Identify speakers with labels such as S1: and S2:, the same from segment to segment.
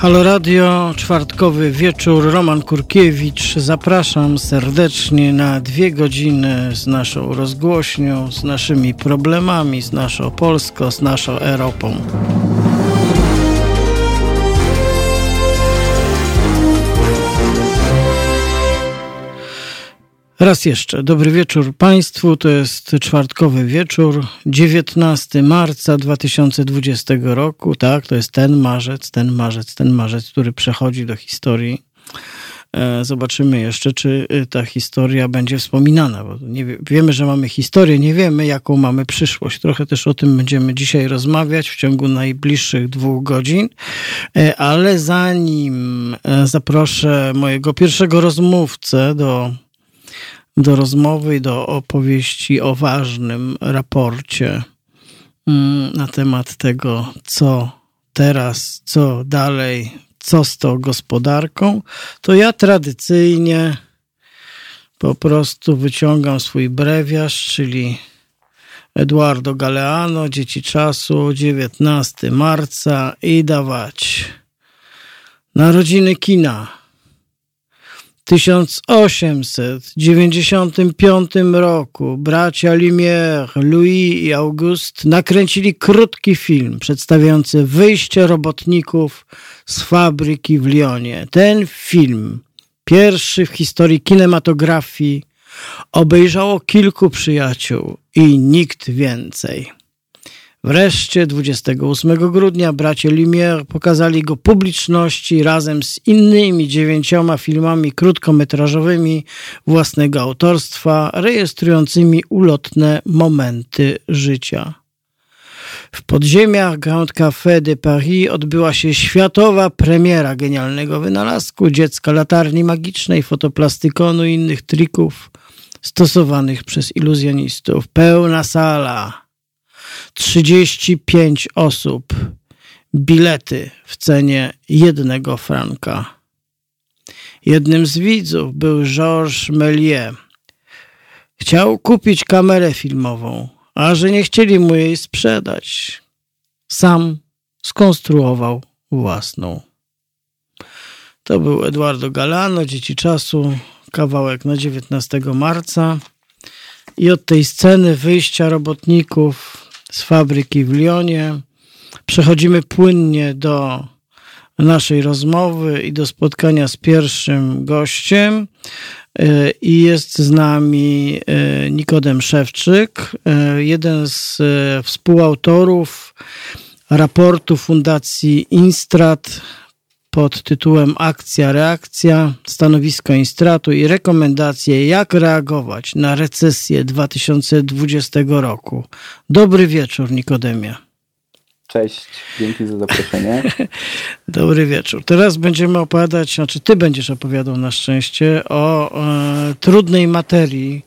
S1: Halo Radio, czwartkowy wieczór, Roman Kurkiewicz. Zapraszam serdecznie na dwie godziny z naszą rozgłośnią, z naszymi problemami, z naszą Polską, z naszą Europą. Raz jeszcze, dobry wieczór Państwu. To jest czwartkowy wieczór, 19 marca 2020 roku. Tak, to jest ten marzec, ten marzec, ten marzec, który przechodzi do historii. E, zobaczymy jeszcze, czy y, ta historia będzie wspominana, bo nie wie, wiemy, że mamy historię, nie wiemy, jaką mamy przyszłość. Trochę też o tym będziemy dzisiaj rozmawiać w ciągu najbliższych dwóch godzin, e, ale zanim e, zaproszę mojego pierwszego rozmówcę do do rozmowy i do opowieści o ważnym raporcie mm, na temat tego, co teraz, co dalej, co z tą gospodarką, to ja tradycyjnie po prostu wyciągam swój brewiarz, czyli Eduardo Galeano, Dzieci Czasu, 19 marca i dawać. Narodziny kina 1895 roku bracia Lumière, Louis i Auguste nakręcili krótki film przedstawiający wyjście robotników z fabryki w Lyonie. Ten film, pierwszy w historii kinematografii, obejrzało kilku przyjaciół i nikt więcej. Wreszcie 28 grudnia bracia Lumière pokazali go publiczności razem z innymi dziewięcioma filmami krótkometrażowymi własnego autorstwa, rejestrującymi ulotne momenty życia. W podziemiach Grand Café de Paris odbyła się światowa premiera genialnego wynalazku dziecka latarni magicznej, fotoplastikonu i innych trików stosowanych przez iluzjonistów. Pełna sala 35 osób, bilety w cenie jednego franka. Jednym z widzów był Georges Méliès. Chciał kupić kamerę filmową, a że nie chcieli mu jej sprzedać. Sam skonstruował własną. To był Eduardo Galano, Dzieci Czasu, kawałek na 19 marca. I od tej sceny wyjścia robotników z fabryki w Lyonie. Przechodzimy płynnie do naszej rozmowy i do spotkania z pierwszym gościem. E, I jest z nami e, Nikodem Szewczyk, e, jeden z współautorów raportu Fundacji Instrat pod tytułem Akcja, reakcja, stanowisko Instratu i rekomendacje, jak reagować na recesję 2020 roku. Dobry wieczór, Nikodemia.
S2: Cześć, dzięki za zaproszenie.
S1: Dobry wieczór. Teraz będziemy opowiadać, znaczy ty będziesz opowiadał na szczęście o e, trudnej materii,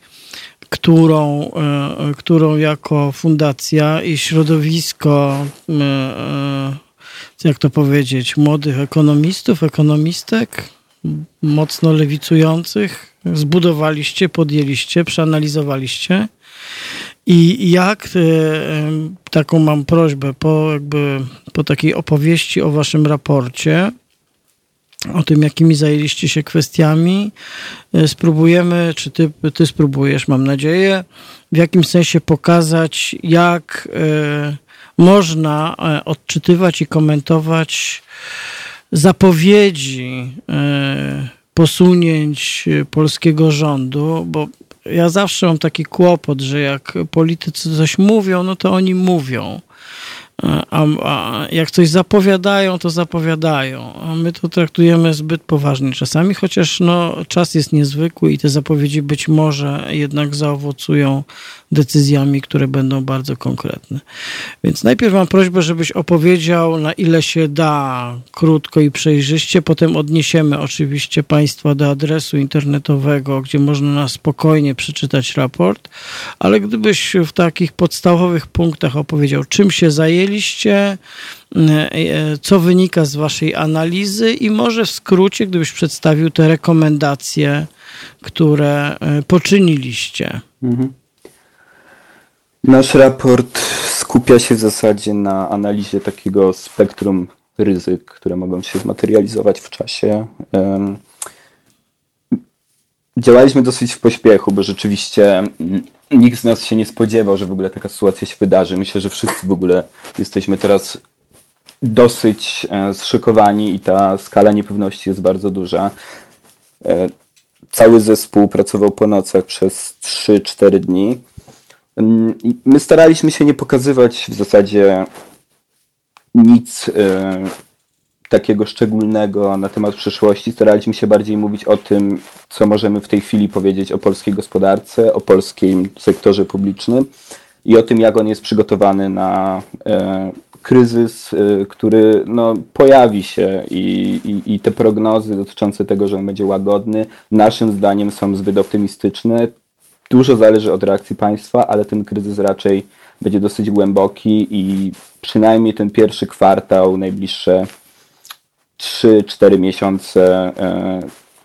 S1: którą, e, którą jako fundacja i środowisko e, e jak to powiedzieć, młodych ekonomistów, ekonomistek, mocno lewicujących, zbudowaliście, podjęliście, przeanalizowaliście. I jak, e, taką mam prośbę, po, jakby, po takiej opowieści o waszym raporcie, o tym, jakimi zajęliście się kwestiami, e, spróbujemy, czy ty, ty spróbujesz, mam nadzieję, w jakim sensie pokazać, jak e, można e, odczytywać i komentować zapowiedzi e, posunięć polskiego rządu, bo ja zawsze mam taki kłopot, że jak politycy coś mówią, no to oni mówią. A, a, jak coś zapowiadają, to zapowiadają. A my to traktujemy zbyt poważnie czasami, chociaż no, czas jest niezwykły i te zapowiedzi być może jednak zaowocują decyzjami, które będą bardzo konkretne. Więc najpierw mam prośbę, żebyś opowiedział, na ile się da, krótko i przejrzyście. Potem odniesiemy oczywiście Państwa do adresu internetowego, gdzie można na spokojnie przeczytać raport, ale gdybyś w takich podstawowych punktach opowiedział, czym się zajęliście, co wynika z Waszej analizy i może w skrócie, gdybyś przedstawił te rekomendacje, które poczyniliście. Mhm.
S2: Nasz raport skupia się w zasadzie na analizie takiego spektrum ryzyk, które mogą się zmaterializować w czasie. Działaliśmy dosyć w pośpiechu, bo rzeczywiście mm, nikt z nas się nie spodziewał, że w ogóle taka sytuacja się wydarzy. Myślę, że wszyscy w ogóle jesteśmy teraz dosyć e, zszykowani i ta skala niepewności jest bardzo duża. E, cały zespół pracował po nocach przez 3-4 dni. My staraliśmy się nie pokazywać w zasadzie nic e, takiego szczególnego na temat przyszłości. Staraliśmy się bardziej mówić o tym, co możemy w tej chwili powiedzieć o polskiej gospodarce, o polskim sektorze publicznym i o tym, jak on jest przygotowany na e, kryzys, e, który no, pojawi się i, i, i te prognozy dotyczące tego, że on będzie łagodny, naszym zdaniem są zbyt optymistyczne. Dużo zależy od reakcji państwa, ale ten kryzys raczej będzie dosyć głęboki i przynajmniej ten pierwszy kwartał, najbliższe 3-4 miesiące e,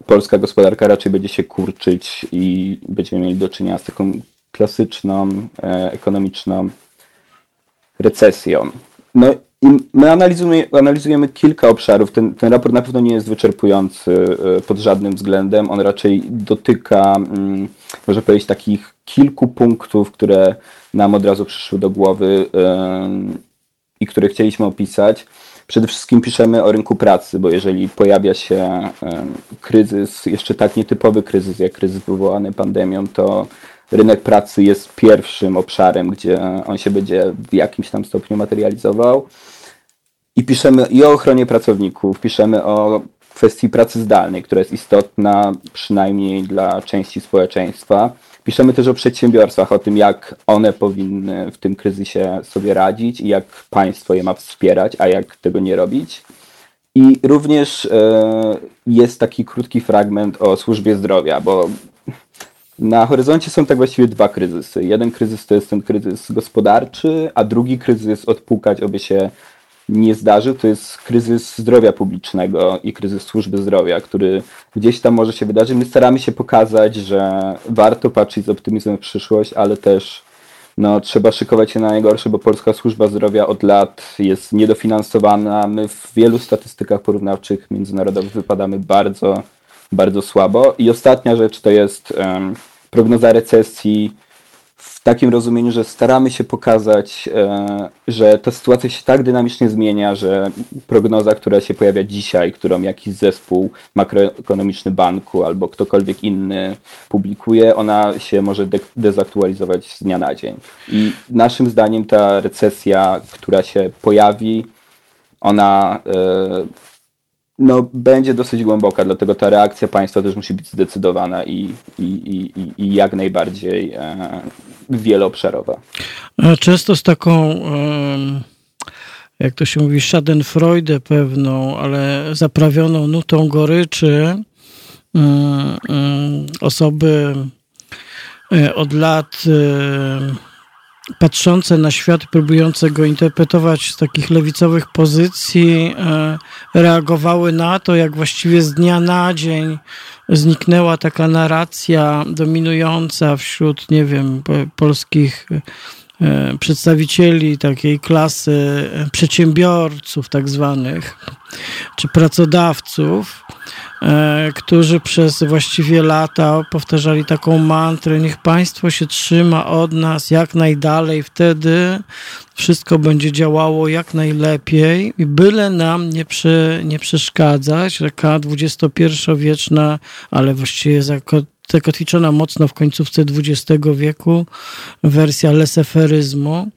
S2: polska gospodarka raczej będzie się kurczyć i będziemy mieli do czynienia z taką klasyczną, e, ekonomiczną recesją. No i my analizujemy, analizujemy kilka obszarów. Ten, ten raport na pewno nie jest wyczerpujący e, pod żadnym względem. On raczej dotyka, mm, może powiedzieć, takich kilku punktów, które nam od razu przyszły do głowy i które chcieliśmy opisać. Przede wszystkim piszemy o rynku pracy, bo jeżeli pojawia się kryzys, jeszcze tak nietypowy kryzys jak kryzys wywołany pandemią, to rynek pracy jest pierwszym obszarem, gdzie on się będzie w jakimś tam stopniu materializował. I piszemy i o ochronie pracowników, piszemy o kwestii pracy zdalnej, która jest istotna przynajmniej dla części społeczeństwa. Piszemy też o przedsiębiorstwach, o tym, jak one powinny w tym kryzysie sobie radzić i jak państwo je ma wspierać, a jak tego nie robić. I również e, jest taki krótki fragment o służbie zdrowia, bo na horyzoncie są tak właściwie dwa kryzysy. Jeden kryzys to jest ten kryzys gospodarczy, a drugi kryzys odpukać, aby się nie zdarzy, to jest kryzys zdrowia publicznego i kryzys służby zdrowia, który gdzieś tam może się wydarzyć. My staramy się pokazać, że warto patrzeć z optymizmem w przyszłość, ale też no, trzeba szykować się na najgorsze, bo polska służba zdrowia od lat jest niedofinansowana. My w wielu statystykach porównawczych międzynarodowych wypadamy bardzo, bardzo słabo. I ostatnia rzecz to jest um, prognoza recesji w takim rozumieniu, że staramy się pokazać, e, że ta sytuacja się tak dynamicznie zmienia, że prognoza, która się pojawia dzisiaj, którą jakiś zespół makroekonomiczny banku albo ktokolwiek inny publikuje, ona się może de dezaktualizować z dnia na dzień. I naszym zdaniem ta recesja, która się pojawi, ona e, no, będzie dosyć głęboka, dlatego ta reakcja państwa też musi być zdecydowana i, i, i, i jak najbardziej e, wieloobszarowa.
S1: E, często z taką, jak to się mówi, schadenfreude pewną, ale zaprawioną nutą goryczy mm, mm, osoby e, od lat patrzące na świat, próbujące go interpretować z takich lewicowych pozycji, e, reagowały na to, jak właściwie z dnia na dzień zniknęła taka narracja dominująca wśród, nie wiem, polskich przedstawicieli takiej klasy przedsiębiorców, tak zwanych, czy pracodawców, E, którzy przez właściwie lata powtarzali taką mantrę: Niech państwo się trzyma od nas jak najdalej, wtedy wszystko będzie działało jak najlepiej i byle nam nie, przy, nie przeszkadzać. Taka XXI-wieczna, ale właściwie zakotwiczona mocno w końcówce XX wieku wersja leseferyzmu.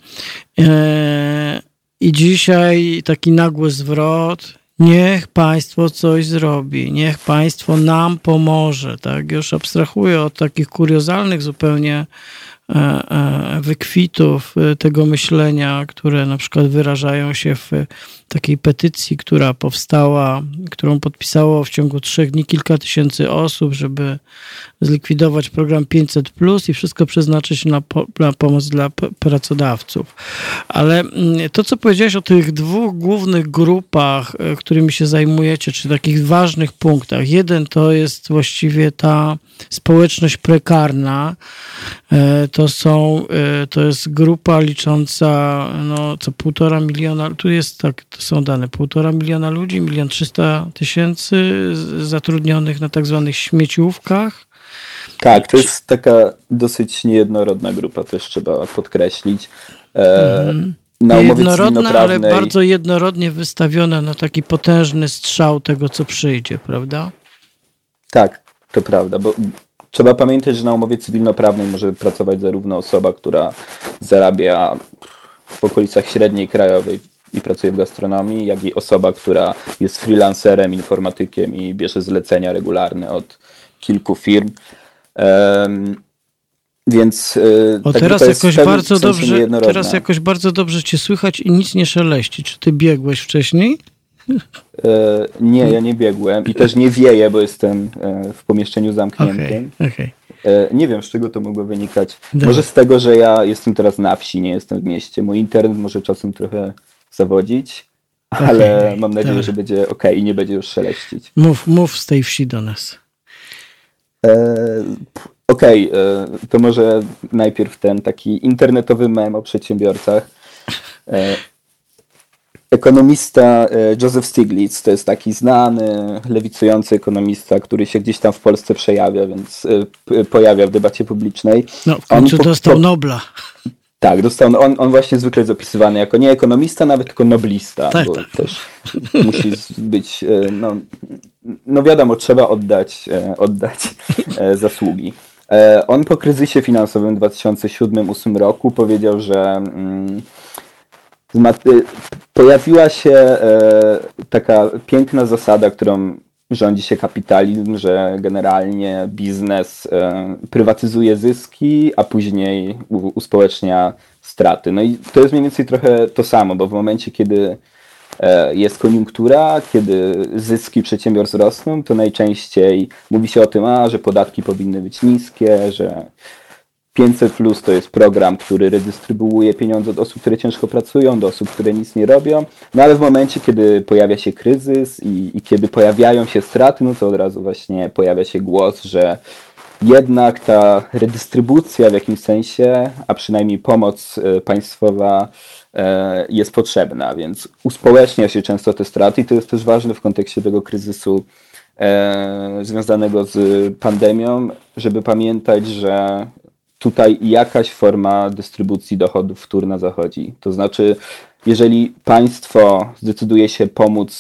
S1: E, I dzisiaj taki nagły zwrot Niech państwo coś zrobi, niech państwo nam pomoże, tak? Już abstrahuję od takich kuriozalnych zupełnie E, e, wykwitów tego myślenia, które na przykład wyrażają się w takiej petycji, która powstała, którą podpisało w ciągu trzech dni kilka tysięcy osób, żeby zlikwidować program 500 plus i wszystko przeznaczyć na, po, na pomoc dla pracodawców. Ale mm, to, co powiedziałeś o tych dwóch głównych grupach, którymi się zajmujecie, czy takich ważnych punktach. Jeden to jest właściwie ta społeczność prekarna, to są e, to jest grupa licząca no, co półtora miliona, tu jest tak, są dane, półtora miliona ludzi, milion trzysta tysięcy zatrudnionych na tak zwanych śmieciówkach.
S2: Tak, to jest taka dosyć niejednorodna grupa, też trzeba podkreślić. E,
S1: mhm. Na jednorodna, ale bardzo jednorodnie wystawiona na taki potężny strzał tego, co przyjdzie, prawda?
S2: Tak, to prawda, bo trzeba pamiętać, że na umowie cywilnoprawnej może pracować zarówno osoba, która zarabia w okolicach średniej krajowej i pracuje w gastronomii, jak i osoba, która jest freelancerem, informatykiem i bierze zlecenia regularne od kilku firm. Um, więc
S1: e, o, tak teraz jakoś bardzo dobrze, teraz jakoś bardzo dobrze cię słychać i nic nie szeleści. Czy ty biegłeś wcześniej?
S2: E, nie, ja nie biegłem i też nie wieję, bo jestem e, w pomieszczeniu zamkniętym.
S1: Okay, okay.
S2: Nie wiem, z czego to mogło wynikać. Dobra. Może z tego, że ja jestem teraz na wsi, nie jestem w mieście. Mój internet może czasem trochę zawodzić, ale okay, mam nadzieję, że będzie ok i nie będzie już szeleścić.
S1: Mów, mów z tej wsi do nas.
S2: Okej, okay, to może najpierw ten taki internetowy mem o przedsiębiorcach. Ekonomista e, Joseph Stiglitz to jest taki znany, lewicujący ekonomista, który się gdzieś tam w Polsce przejawia, więc e, pojawia w debacie publicznej.
S1: No, w końcu on dostał po, Nobla.
S2: Tak, dostał, on, on właśnie zwykle jest opisywany jako nie ekonomista, nawet tylko noblista,
S1: tak,
S2: bo
S1: tak.
S2: też musi być, e, no, no wiadomo, trzeba oddać, oddać zasługi. On po kryzysie finansowym w 2007-2008 roku powiedział, że mm, pojawiła się e, taka piękna zasada, którą rządzi się kapitalizm, że generalnie biznes e, prywatyzuje zyski, a później uspołecznia straty. No i to jest mniej więcej trochę to samo, bo w momencie, kiedy e, jest koniunktura, kiedy zyski przedsiębiorstw rosną, to najczęściej mówi się o tym, a, że podatki powinny być niskie, że 500 Plus to jest program, który redystrybuuje pieniądze od osób, które ciężko pracują, do osób, które nic nie robią. No ale w momencie, kiedy pojawia się kryzys i, i kiedy pojawiają się straty, no to od razu właśnie pojawia się głos, że jednak ta redystrybucja w jakimś sensie, a przynajmniej pomoc e, państwowa e, jest potrzebna, więc uspołecznia się często te straty i to jest też ważne w kontekście tego kryzysu e, związanego z pandemią, żeby pamiętać, że tutaj jakaś forma dystrybucji dochodów wtórna zachodzi. To znaczy, jeżeli państwo zdecyduje się pomóc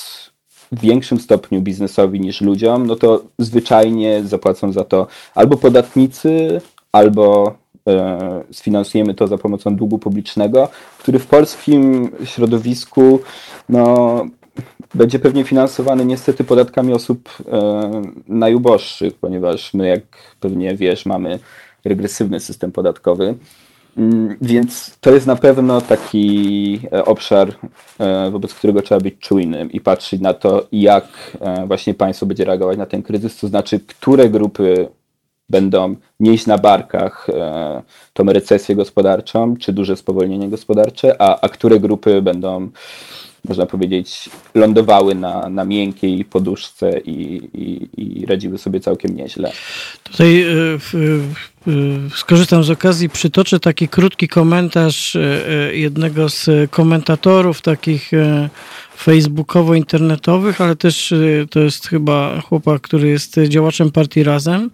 S2: w większym stopniu biznesowi niż ludziom, no to zwyczajnie zapłacą za to albo podatnicy, albo e, sfinansujemy to za pomocą długu publicznego, który w polskim środowisku no, będzie pewnie finansowany niestety podatkami osób e, najuboższych, ponieważ my, jak pewnie wiesz, mamy regresywny system podatkowy. Mm, więc to jest na pewno taki e, obszar, e, wobec którego trzeba być czujnym i patrzeć na to, jak e, właśnie państwo będzie reagować na ten kryzys, to znaczy, które grupy będą nieść na barkach tą recesję gospodarczą, czy duże spowolnienie gospodarcze, a, a które grupy będą można powiedzieć, lądowały na, na miękkiej poduszce i, i, i radziły sobie całkiem nieźle.
S1: Tutaj y, skorzystam z okazji, przytoczę taki krótki komentarz y, jednego z komentatorów takich facebookowo-internetowych, ale też to jest chyba chłopak, który jest działaczem partii Razem.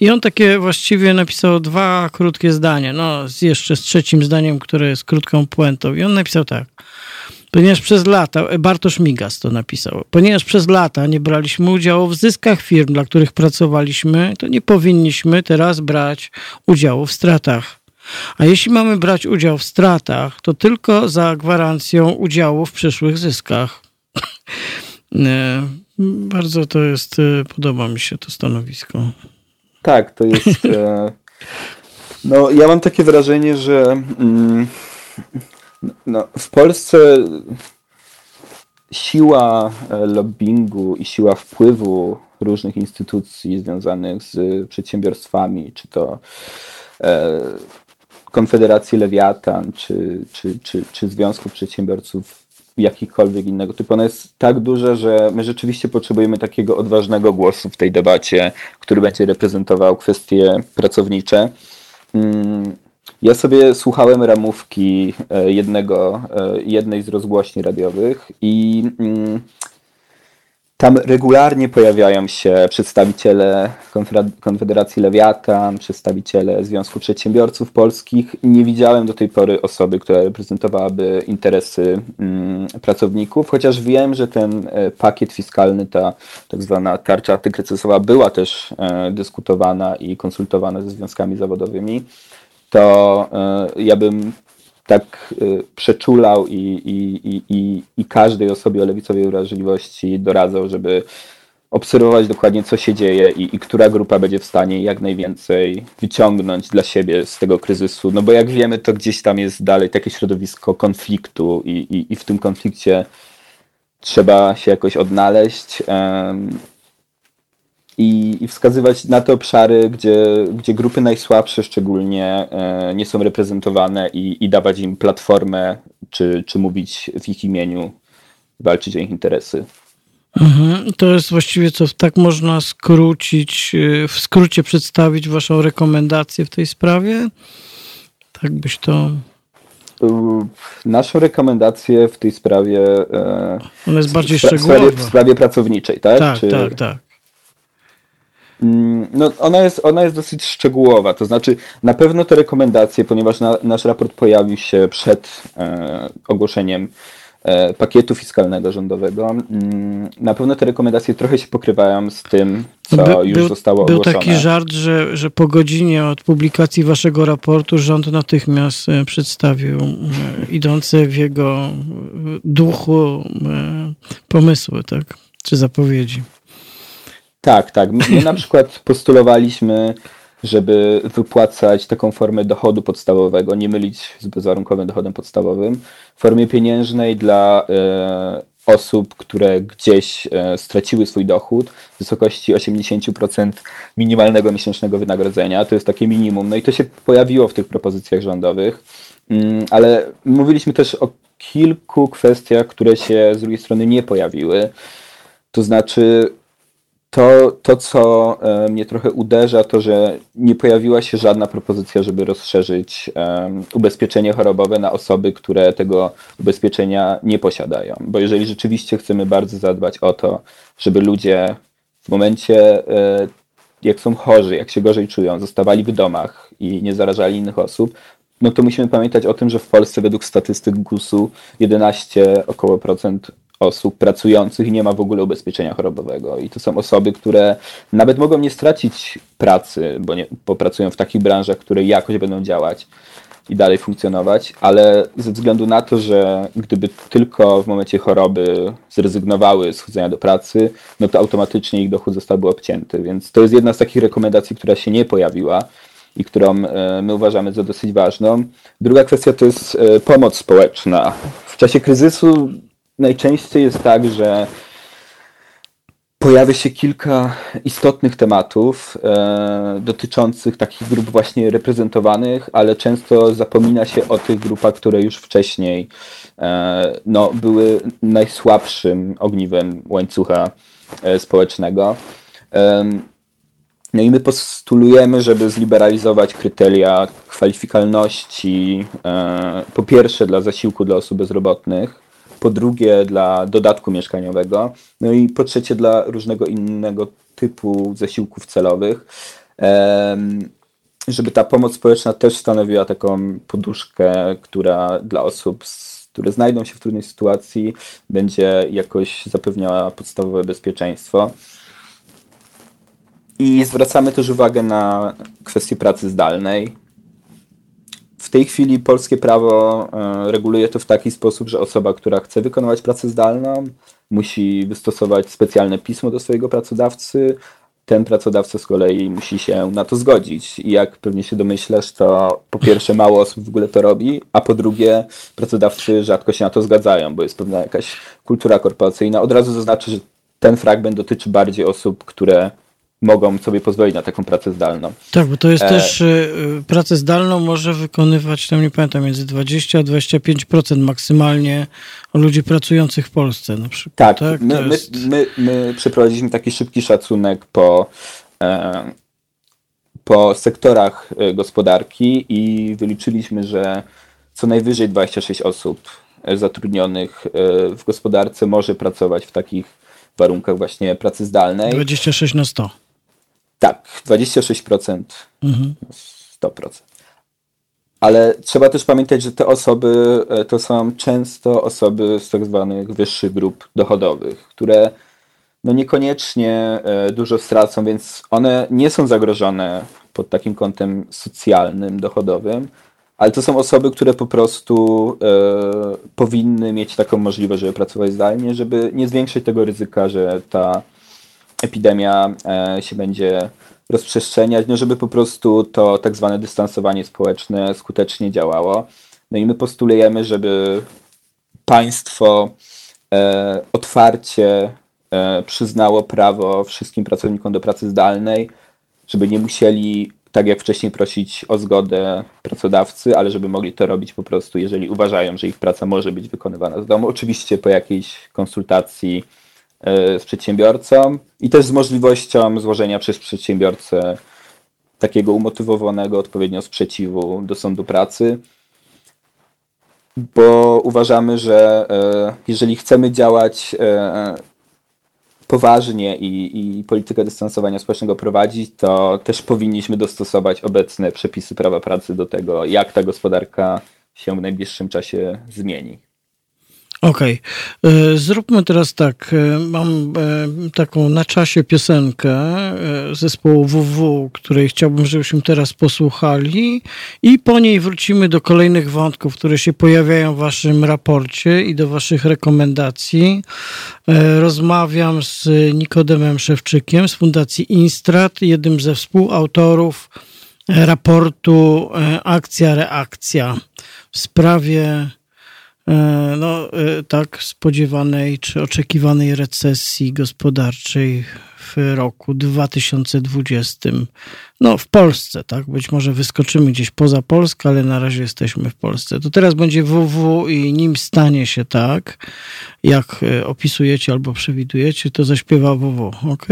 S1: I on takie właściwie napisał dwa krótkie zdania, no jeszcze z trzecim zdaniem, które jest krótką puentą. I on napisał tak. Ponieważ przez lata, Bartosz Migas to napisał, ponieważ przez lata nie braliśmy udziału w zyskach firm, dla których pracowaliśmy, to nie powinniśmy teraz brać udziału w stratach. A jeśli mamy brać udział w stratach, to tylko za gwarancją udziału w przyszłych zyskach. Bardzo to jest, e, podoba mi się to stanowisko.
S2: Tak, to jest. E, no, ja mam takie wrażenie, że. No, w Polsce siła e, lobbingu i siła wpływu różnych instytucji związanych z przedsiębiorstwami, czy to e, Konfederacji Lewiatan, czy, czy, czy, czy Związku Przedsiębiorców jakikolwiek innego typu, ona jest tak duża, że my rzeczywiście potrzebujemy takiego odważnego głosu w tej debacie, który będzie reprezentował kwestie pracownicze. Mm, Ja sobie słuchałem ramówki e, jednego, e, jednej z rozgłośni radiowych i mm, tam regularnie pojawiają się przedstawiciele Konfederacji Lewiatan, przedstawiciele Związku Przedsiębiorców Polskich. Nie widziałem do tej pory osoby, która reprezentowałaby interesy mm, pracowników, chociaż wiem, że ten e, pakiet fiskalny, ta tak zwana tarcza antykryzysowa była też dyskutowana i konsultowana ze związkami zawodowymi to e, ja bym tak e, przeczulał i, i, i, i każdej osobie o lewicowej wrażliwości doradzał, żeby obserwować dokładnie, co się dzieje i, i która grupa będzie w stanie jak najwięcej wyciągnąć dla siebie z tego kryzysu. No bo jak wiemy, to gdzieś tam jest dalej takie środowisko konfliktu i, i, i w tym konflikcie trzeba się jakoś odnaleźć. Um, i, i wskazywać na te obszary, gdzie, gdzie grupy najsłabsze szczególnie e, nie są reprezentowane i, i dawać im platformę, czy, czy mówić w ich imieniu, walczyć o ich interesy.
S1: Mhm. To jest właściwie co, tak można skrócić, e, w skrócie przedstawić Waszą rekomendację w tej sprawie? Tak byś to.
S2: Naszą rekomendację w tej sprawie. E,
S1: Ona jest bardziej
S2: szczegółowa. W sprawie, w sprawie pracowniczej, tak?
S1: Tak, Czy... tak, tak.
S2: Mm, no, ona jest, ona jest dosyć szczegółowa, to znaczy na pewno te rekomendacje, ponieważ na, nasz raport pojawił się przed e, ogłoszeniem e, pakietu fiskalnego rządowego, mm, na pewno te rekomendacje trochę się pokrywają z tym, co By, już był, zostało ogłoszone.
S1: Był taki żart, że, że po godzinie od publikacji waszego raportu rząd natychmiast e, przedstawił e, idące w jego duchu e, pomysły, tak? Czy zapowiedzi.
S2: Tak, tak. My, na przykład postulowaliśmy, żeby wypłacać taką formę dochodu podstawowego, nie mylić z bezwarunkowym dochodem podstawowym, w formie pieniężnej dla e, osób, które gdzieś e, straciły swój dochód w wysokości 80% minimalnego miesięcznego wynagrodzenia. To jest takie minimum. No i to się pojawiło w tych propozycjach rządowych, mm, ale mówiliśmy też o kilku kwestiach, które się z drugiej strony nie pojawiły. To znaczy, to, to, co e, mnie trochę uderza, to że nie pojawiła się żadna propozycja, żeby rozszerzyć um, ubezpieczenie chorobowe na osoby, które tego ubezpieczenia nie posiadają. Bo jeżeli rzeczywiście chcemy bardzo zadbać o to, żeby ludzie w momencie, e, jak są chorzy, jak się gorzej czują, zostawali w domach i nie zarażali innych osób, no to musimy pamiętać o tym, że w Polsce według statystyk GUS-u 11 około procent osób pracujących nie ma w ogóle ubezpieczenia chorobowego. I to są osoby, które nawet mogą nie stracić pracy, bo, nie, bo pracują w takich branżach, które jakoś będą działać i dalej funkcjonować, ale ze względu na to, że gdyby tylko w momencie choroby zrezygnowały z chodzenia do pracy, no to automatycznie ich dochód zostałby obcięty. Więc to jest jedna z takich rekomendacji, która się nie pojawiła i którą e, my uważamy za dosyć ważną. Druga kwestia to jest e, pomoc społeczna. W czasie kryzysu najczęściej jest tak, że pojawia się kilka istotnych tematów e, dotyczących takich grup właśnie reprezentowanych, ale często zapomina się o tych grupach, które już wcześniej e, no, były najsłabszym ogniwem łańcucha e, społecznego. No i my postulujemy, żeby zliberalizować kryteria kwalifikalności, e, po pierwsze dla zasiłku dla osób bezrobotnych, po drugie dla dodatku mieszkaniowego, no i po trzecie dla różnego innego typu zasiłków celowych, żeby ta pomoc społeczna też stanowiła taką poduszkę, która dla osób, które znajdą się w trudnej sytuacji, będzie jakoś zapewniała podstawowe bezpieczeństwo. I zwracamy też uwagę na kwestię pracy zdalnej, w tej chwili polskie prawo e, reguluje to w taki sposób, że osoba, która chce wykonywać pracę zdalną, musi wystosować specjalne pismo do swojego pracodawcy. Ten pracodawca z kolei musi się na to zgodzić. I jak pewnie się domyślasz, to po pierwsze mało osób w ogóle to robi, a po drugie pracodawcy rzadko się na to zgadzają, bo jest pewna jakaś kultura korporacyjna. Od razu zaznaczę, że ten fragment dotyczy bardziej osób, które mogą sobie pozwolić na taką pracę zdalną.
S1: Tak, bo to jest e... też y, pracę zdalną może wykonywać, tam nie pamiętam, między 20 a 25% maksymalnie ludzi pracujących w Polsce na przykład.
S2: Tak, tak? My, jest... my, my, my, przeprowadziliśmy taki szybki szacunek po, e, po sektorach e, gospodarki i wyliczyliśmy, że co najwyżej 26 osób e, zatrudnionych w gospodarce może pracować w takich warunkach właśnie pracy zdalnej.
S1: 26 na 100.
S2: Tak, 26%, mhm. 100%. Ale trzeba też pamiętać, że te osoby to są często osoby z tak zwanych wyższych grup dochodowych, które no niekoniecznie e, dużo stracą, więc one nie są zagrożone pod takim kątem socjalnym, dochodowym, ale to są osoby, które po prostu e, powinny mieć taką możliwość, żeby pracować zdalnie, żeby nie zwiększyć tego ryzyka, że ta epidemia e, się będzie rozprzestrzeniać, no żeby po prostu to tak zwane dystansowanie społeczne skutecznie działało. No i my postulujemy, żeby państwo e, otwarcie E, przyznało prawo wszystkim pracownikom do pracy zdalnej, żeby nie musieli, tak jak wcześniej, prosić o zgodę pracodawcy, ale żeby mogli to robić po prostu, jeżeli uważają, że ich praca może być wykonywana z domu. Oczywiście po jakiejś konsultacji z przedsiębiorcą i też z możliwością złożenia przez przedsiębiorcę takiego umotywowanego odpowiednio sprzeciwu do sądu pracy bo uważamy, że e, jeżeli chcemy działać poważnie i, i politykę dystansowania społecznego prowadzić, to też powinniśmy dostosować obecne przepisy prawa pracy do tego, jak ta gospodarka się w najbliższym czasie zmieni.
S1: Okej. Okay. Zróbmy teraz tak. E, mam e, taką na czasie piosenkę e, zespołu WW, której chciałbym, żebyśmy teraz posłuchali i po niej wrócimy do kolejnych wątków, które się pojawiają w waszym raporcie i do waszych rekomendacji. Rozmawiam z Nikodemem Szewczykiem z Fundacji Instrat, jednym ze współautorów raportu Akcja Reakcja w sprawie E, no, e, tak spodziewanej czy oczekiwanej recesji gospodarczej w roku 2020. No, w Polsce, tak? Być może wyskoczymy gdzieś poza Polskę, ale na razie jesteśmy w Polsce. To teraz będzie WW i nim stanie się tak, jak e, opisujecie albo przewidujecie, to zaśpiewa WW, ok?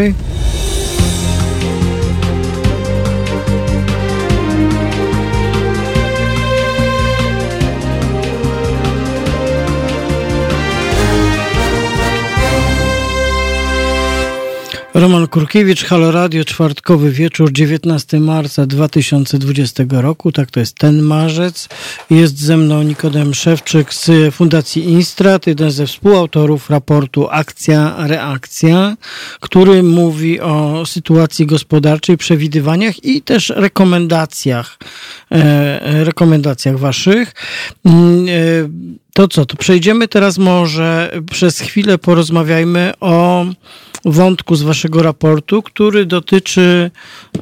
S1: Roman Kurkiewicz, Halo Radio, czwartkowy wieczór, 19 marca 2020 roku, tak to jest ten marzec. Jest ze mną Nikodem Szewczyk z Fundacji Instrat, jeden ze współautorów raportu Akcja, Reakcja, który mówi o sytuacji gospodarczej, przewidywaniach i też rekomendacjach, e, rekomendacjach waszych. Mm, e, to co, to przejdziemy teraz może przez chwilę porozmawiajmy o wątku z waszego raportu, który dotyczy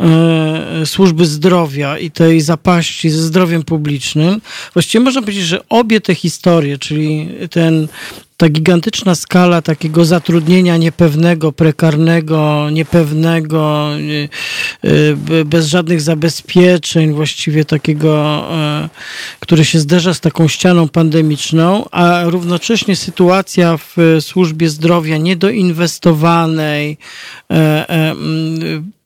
S1: e, służby zdrowia i tej zapaści ze zdrowiem publicznym. Właściwie można powiedzieć, że obie te historie, czyli ten ta gigantyczna skala takiego zatrudnienia niepewnego, prekarnego, niepewnego, e, bez żadnych zabezpieczeń, właściwie takiego, e, który się zderza z taką ścianą pandemiczną, a równocześnie sytuacja w służbie zdrowia niedoinwestowanej, e,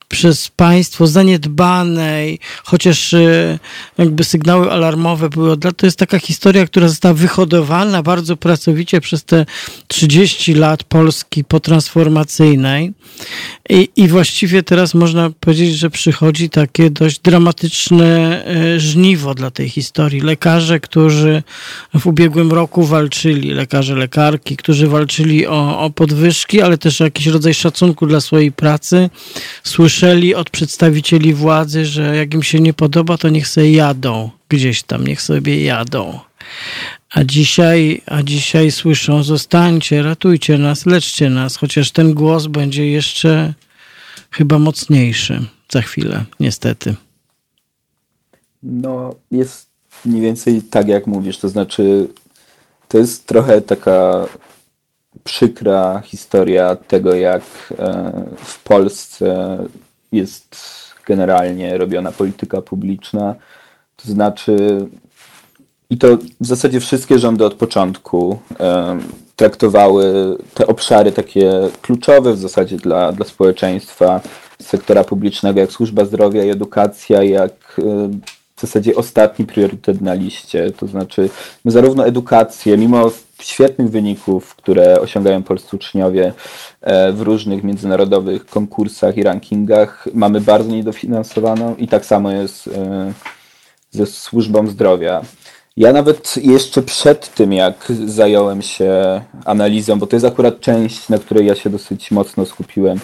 S1: przez państwo zaniedbanej, chociaż e, jakby sygnały alarmowe były od lat. To jest taka historia, która została wyhodowana bardzo pracowicie przez te 30 lat Polski potransformacyjnej. I, I właściwie teraz można powiedzieć, że przychodzi takie dość dramatyczne e, żniwo dla tej historii. Lekarze, którzy w ubiegłym roku walczyli, lekarze, lekarki, którzy walczyli o, o podwyżki, ale też jakiś rodzaj szacunku dla swojej pracy, słyszeli od przedstawicieli władzy, że jak im się nie podoba, to niech sobie jadą gdzieś tam, niech sobie jadą. A dzisiaj, a dzisiaj słyszą, zostańcie, ratujcie nas, leczcie nas, chociaż ten głos będzie jeszcze chyba mocniejszy za chwilę, niestety.
S2: No, jest mniej więcej tak, jak mówisz, to znaczy, to jest trochę taka przykra historia tego, jak e, w Polsce jest generalnie robiona polityka publiczna. To znaczy, i to w zasadzie wszystkie rządy od początku traktowały te obszary takie kluczowe w zasadzie dla, dla społeczeństwa, sektora publicznego, jak służba zdrowia i edukacja, jak w zasadzie ostatni priorytet na liście. To znaczy, my zarówno edukację, mimo świetnych wyników, które osiągają polscy uczniowie e, w różnych międzynarodowych konkursach i rankingach, mamy bardzo niedofinansowaną i tak samo jest e, ze służbą zdrowia. Ja nawet jeszcze przed tym, jak zająłem się analizą, bo to jest akurat część, na której ja się dosyć mocno skupiłem,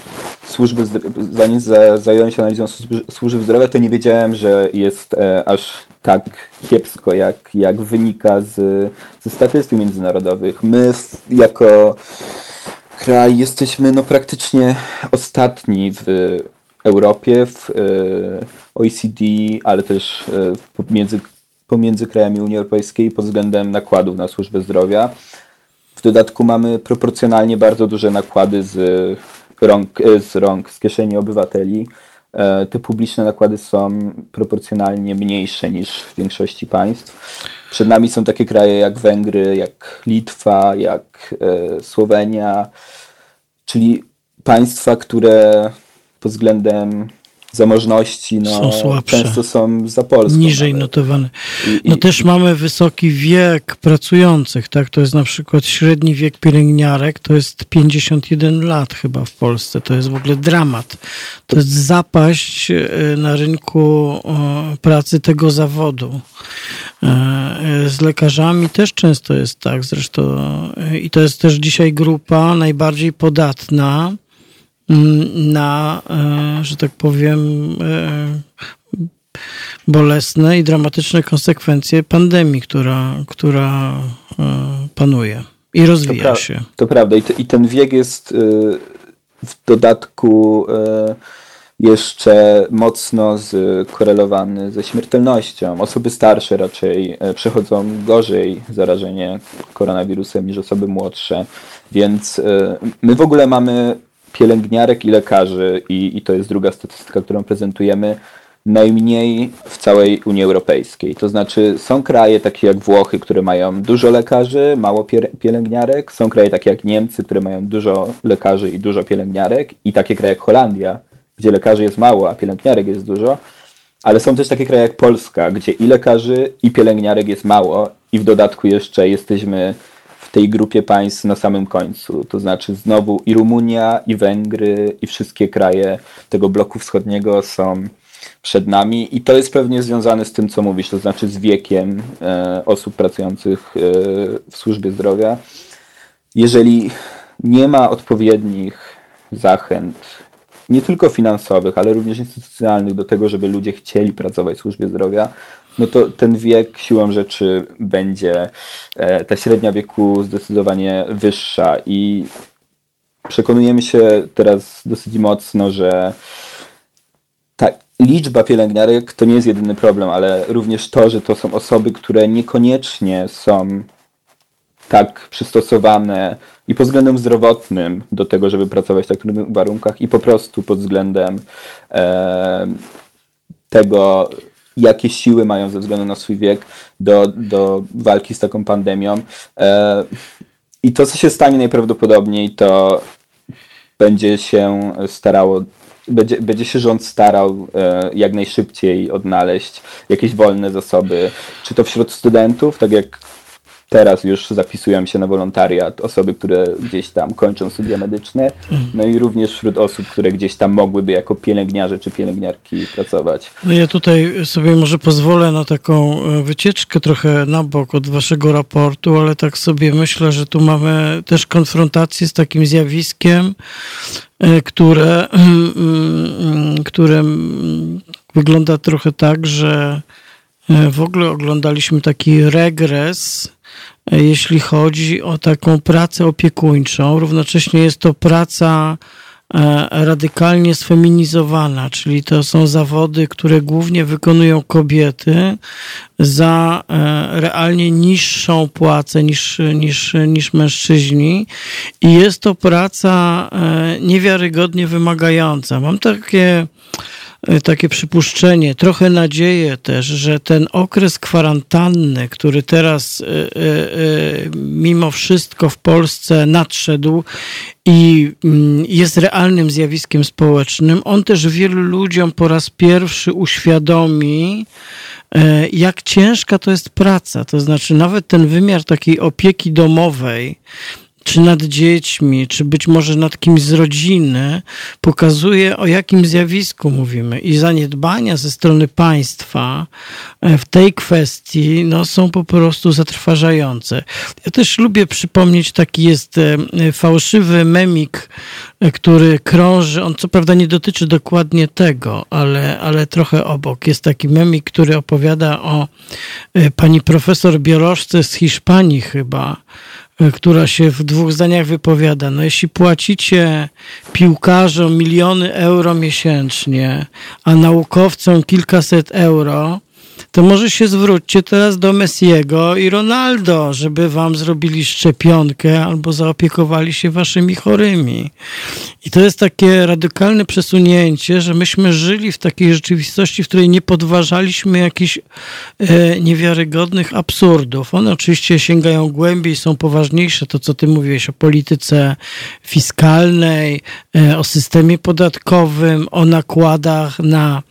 S2: służby, zanim zająłem się analizą służby zdrowia, to nie wiedziałem, że jest e, aż tak kiepsko, jak, jak wynika z, ze statystyk międzynarodowych. My jako kraj jesteśmy no, praktycznie ostatni w Europie, w e, OECD, ale też e, między pomiędzy krajami Unii Europejskiej pod względem nakładów na służbę zdrowia. W dodatku mamy proporcjonalnie bardzo duże nakłady z rąk, z, rąk, z kieszeni obywateli. E, te publiczne nakłady są proporcjonalnie mniejsze niż w większości państw. Przed nami są takie kraje jak Węgry, jak Litwa, jak e, Słowenia, czyli państwa, które pod względem zamożności no, są często są za Polską.
S1: Niżej nawet. notowane. I, no i, też mamy wysoki wiek pracujących, tak? To jest na przykład średni wiek pielęgniarek, to jest 51 lat chyba w Polsce. To jest w ogóle dramat. To jest zapaść e, na rynku pracy tego zawodu. E, e, z lekarzami też często jest tak zresztą. I to jest też dzisiaj grupa najbardziej podatna na, e, że tak powiem, e, bolesne i dramatyczne konsekwencje pandemii, która, która e, panuje i rozwija
S2: to
S1: się.
S2: To prawda. I, te, I, ten wiek jest w dodatku jeszcze mocno skorelowany ze śmiertelnością. Osoby starsze raczej przechodzą gorzej zarażenie koronawirusem niż osoby młodsze, więc my w ogóle mamy pielęgniarek i lekarzy, i, i to jest druga statystyka, którą prezentujemy, najmniej w całej Unii Europejskiej. To znaczy są kraje takie jak Włochy, które mają dużo lekarzy, mało pielęgniarek, są kraje takie jak Niemcy, które mają dużo lekarzy i dużo pielęgniarek. I takie kraje jak Holandia, gdzie lekarzy jest mało, a pielęgniarek jest dużo, ale są też takie kraje jak Polska, gdzie i lekarzy i pielęgniarek jest mało. I w dodatku jeszcze jesteśmy tej grupie państw na samym końcu. To znaczy znowu i Rumunia, i Węgry, i wszystkie kraje tego bloku wschodniego są przed nami i to jest pewnie związane z tym, co mówisz, to znaczy z wiekiem e, osób pracujących e, w służbie zdrowia. Jeżeli nie ma odpowiednich zachęt, nie tylko finansowych, ale również instytucjonalnych do tego, żeby ludzie chcieli pracować w służbie zdrowia, no to ten wiek siłą rzeczy będzie, e, ta średnia wieku zdecydowanie wyższa i przekonujemy się teraz dosyć mocno, że ta liczba pielęgniarek to nie jest jedyny problem, ale również to, że to są osoby, które niekoniecznie są tak przystosowane i pod względem zdrowotnym do tego, żeby pracować w tak trudnych warunkach i po prostu pod względem e, tego, jakie siły mają ze względu na swój wiek do, do walki z taką pandemią. E, I to, co się stanie najprawdopodobniej, to będzie się starało, będzie, będzie się rząd starał e, jak najszybciej odnaleźć jakieś wolne zasoby, czy to wśród studentów, tak jak teraz już zapisują się na wolontariat osoby, które gdzieś tam kończą studia medyczne, no i również wśród osób, które gdzieś tam mogłyby jako pielęgniarze czy pielęgniarki pracować.
S1: No ja tutaj sobie może pozwolę na taką e, wycieczkę trochę na bok od waszego raportu, ale tak sobie myślę, że tu mamy też konfrontację z takim zjawiskiem, e, które, które wygląda trochę tak, że e, w ogóle oglądaliśmy taki regres jeśli chodzi o taką pracę opiekuńczą. Równocześnie jest to praca e, radykalnie sfeminizowana, czyli to są zawody, które głównie wykonują kobiety za e, realnie niższą płacę niż, niż, niż mężczyźni i jest to praca e, niewiarygodnie wymagająca. Mam takie takie przypuszczenie, trochę nadzieję też, że ten okres kwarantanny, który teraz mimo wszystko w Polsce nadszedł i mm, jest realnym zjawiskiem społecznym, on też wielu ludziom po raz pierwszy uświadomi, jak ciężka to jest praca. To znaczy, nawet ten wymiar takiej opieki domowej, czy nad dziećmi, czy być może nad kimś z rodziny, pokazuje o jakim zjawisku mówimy. I zaniedbania ze strony państwa e, w tej kwestii no, są po prostu zatrważające. Ja też lubię przypomnieć, taki jest e, fałszywy memik, e, który krąży. On co prawda nie dotyczy dokładnie tego, ale, ale trochę obok. Jest taki memik, który opowiada o pani profesor biolożce z Hiszpanii chyba, E, która się w dwóch zdaniach wypowiada. No jeśli płacicie piłkarzom miliony euro miesięcznie, a naukowcom kilkaset euro, to może się zwróćcie teraz do Messiego i Ronaldo, żeby wam zrobili szczepionkę albo zaopiekowali się waszymi chorymi. I to jest takie radykalne przesunięcie, że myśmy żyli w takiej rzeczywistości, w której nie podważaliśmy jakichś e, niewiarygodnych absurdów. One oczywiście sięgają głębiej, są poważniejsze. To, co ty mówiłeś o polityce fiskalnej, e, o systemie podatkowym, o nakładach na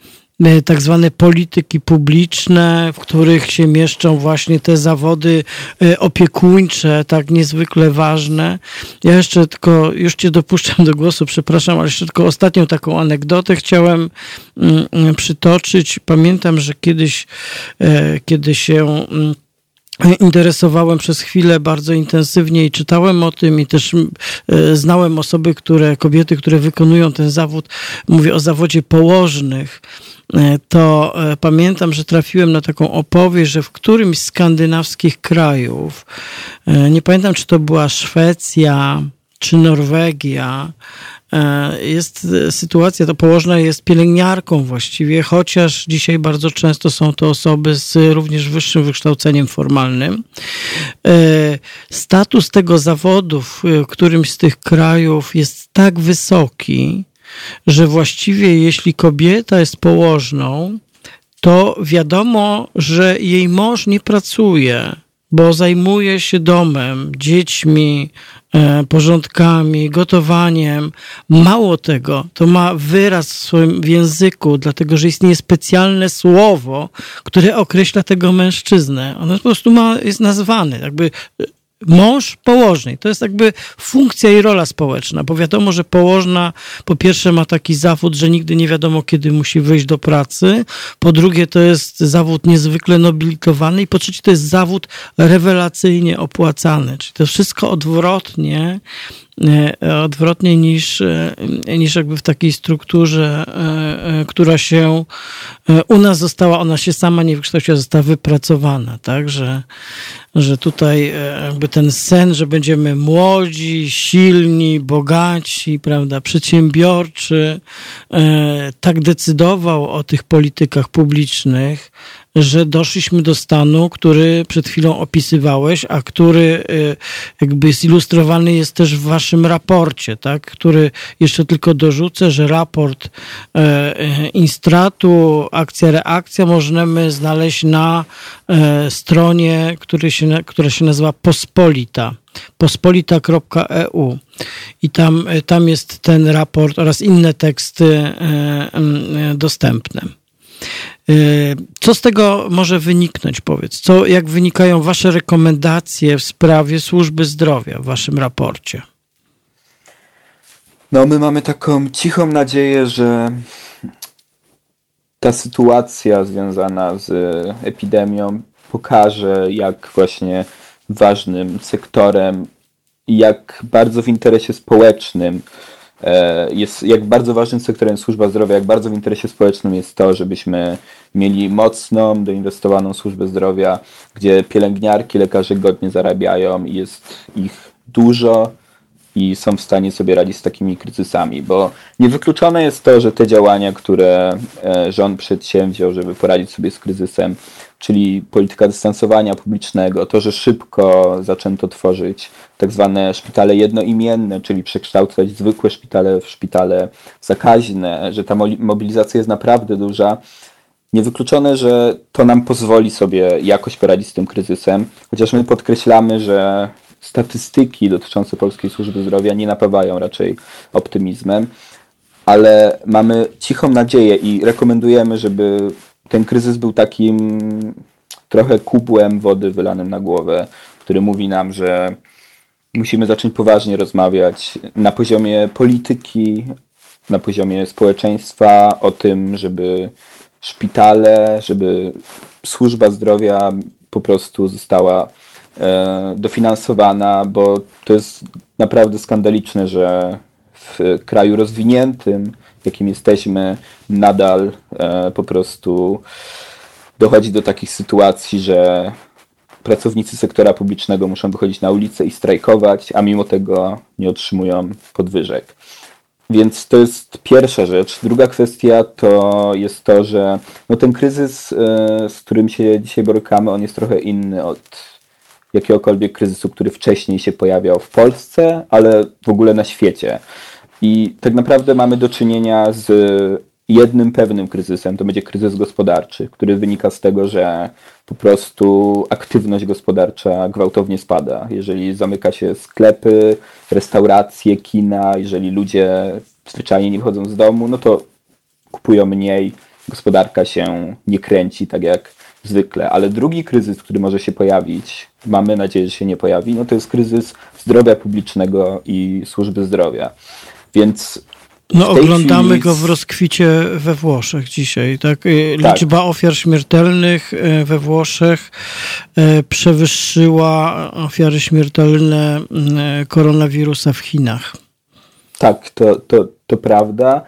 S1: tak zwane polityki publiczne, w których się mieszczą właśnie te zawody e, opiekuńcze, tak niezwykle ważne. Ja jeszcze tylko, już cię dopuszczam do głosu, przepraszam, ale jeszcze tylko ostatnią taką anegdotę chciałem mm, mm, przytoczyć. Pamiętam, że kiedyś, e, kiedy się mm, interesowałem przez chwilę bardzo intensywnie i czytałem o tym i też znałem osoby, które, kobiety, które wykonują ten zawód. Mówię o zawodzie położnych E, to e, pamiętam, że trafiłem na taką opowieść, że w którymś z skandynawskich krajów, e, nie pamiętam czy to była Szwecja czy Norwegia, jest sytuacja, to położna jest pielęgniarką właściwie, chociaż dzisiaj bardzo często są to osoby z również wyższym wykształceniem formalnym. Status tego zawodu w którymś z tych krajów jest tak wysoki, że właściwie jeśli kobieta jest położną, to wiadomo, że jej mąż nie pracuje, bo zajmuje się domem, dziećmi, e, porządkami, gotowaniem. Mało tego, to ma wyraz w swoim języku, dlatego że istnieje specjalne słowo, które określa tego mężczyznę. On po prostu ma, jest nazwany, jakby mąż położnej. To jest jakby funkcja i rola społeczna, bo wiadomo, że położna po pierwsze ma taki zawód, że nigdy nie wiadomo, kiedy musi wyjść do pracy. Po drugie, to jest zawód niezwykle nobilitowany i po trzecie, to jest zawód rewelacyjnie opłacany. Czyli to wszystko odwrotnie E, odwrotnie niż, e, niż jakby w takiej strukturze, e, która się u nas została, ona się sama nie wykształciła, została wypracowana, tak, że, że tutaj jakby ten sen, że będziemy młodzi, silni, bogaci, prawda, przedsiębiorczy, tak decydował o tych politykach publicznych, że doszliśmy do stanu, który przed chwilą opisywałeś, a który y, jakby zilustrowany jest też w waszym raporcie, tak? który jeszcze tylko dorzucę, że raport e, e, Instratu, akcja, reakcja możemy znaleźć na e, stronie, która się nazywa Pospolita pospolita.eu i tam, tam jest ten raport oraz inne teksty dostępne. Y, co z tego może wyniknąć, powiedz? Co, jak wynikają Wasze rekomendacje w sprawie służby zdrowia w Waszym raporcie?
S2: No, my mamy taką cichą nadzieję, że ta sytuacja związana z epidemią pokaże, jak właśnie ważnym sektorem i jak bardzo w interesie społecznym jest, jak bardzo ważnym sektorem służba zdrowia, jak bardzo w interesie społecznym jest to, żebyśmy mieli mocną, doinwestowaną służbę zdrowia, gdzie pielęgniarki, lekarze godnie zarabiają i jest ich dużo i są w stanie sobie radzić z takimi kryzysami, bo niewykluczone jest to, że te działania, które e, rząd przedsięwziął, żeby poradzić sobie z kryzysem, czyli polityka dystansowania publicznego, to, że szybko zaczęto tworzyć tak zwane szpitale jednoimienne, czyli przekształcać zwykłe szpitale w szpitale zakaźne, że ta mobilizacja jest naprawdę duża. Niewykluczone, że to nam pozwoli sobie jakoś poradzić z tym kryzysem, chociaż my podkreślamy, że statystyki dotyczące polskiej służby zdrowia nie napawają raczej optymizmem, ale mamy cichą nadzieję i rekomendujemy, żeby ten kryzys był takim trochę kubłem wody wylanym na głowę, który mówi nam, że musimy zacząć poważnie rozmawiać na poziomie polityki, na poziomie społeczeństwa o tym, żeby szpitale, żeby służba zdrowia po prostu została e, dofinansowana, bo to jest naprawdę skandaliczne, że w kraju rozwiniętym, jakim jesteśmy, nadal e, po prostu dochodzi do takich sytuacji, że pracownicy sektora publicznego muszą wychodzić na ulicę i strajkować, a mimo tego nie otrzymują podwyżek. Więc to jest pierwsza rzecz. Druga kwestia to jest to, że no ten kryzys, e, z którym się dzisiaj borykamy, on jest trochę inny od jakiegokolwiek kryzysu, który wcześniej się pojawiał w Polsce, ale w ogóle na świecie. I tak naprawdę mamy do czynienia z jednym pewnym kryzysem, to będzie kryzys gospodarczy, który wynika z tego, że po prostu aktywność gospodarcza gwałtownie spada. Jeżeli zamyka się sklepy, restauracje, kina, jeżeli ludzie zwyczajnie nie wychodzą z domu, no to kupują mniej, gospodarka się nie kręci tak jak zwykle. Ale drugi kryzys, który może się pojawić, mamy nadzieję, że się nie pojawi, no to jest kryzys zdrowia publicznego i służby zdrowia. Więc
S1: no oglądamy chwili... go w rozkwicie we Włoszech dzisiaj, tak? Y, tak? Liczba ofiar śmiertelnych y, we Włoszech y, przewyższyła ofiary śmiertelne koronawirusa w Chinach.
S2: Tak, to, to, to prawda.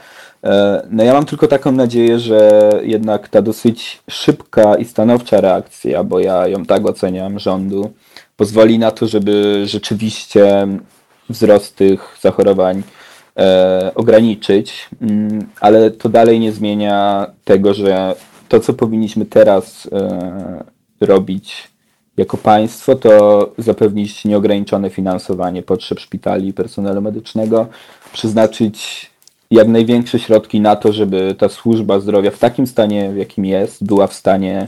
S2: E, no ja mam tylko taką nadzieję, że jednak ta dosyć szybka i stanowcza reakcja, bo ja ją tak oceniam, rządu, pozwoli na to, żeby rzeczywiście wzrost tych zachorowań e, ograniczyć, mm, ale to dalej nie zmienia tego, że to, co powinniśmy teraz e, robić jako państwo, to zapewnić nieograniczone finansowanie potrzeb szpitali i personelu medycznego, przeznaczyć jak największe środki na to, żeby ta służba zdrowia w takim stanie, w jakim jest, była w stanie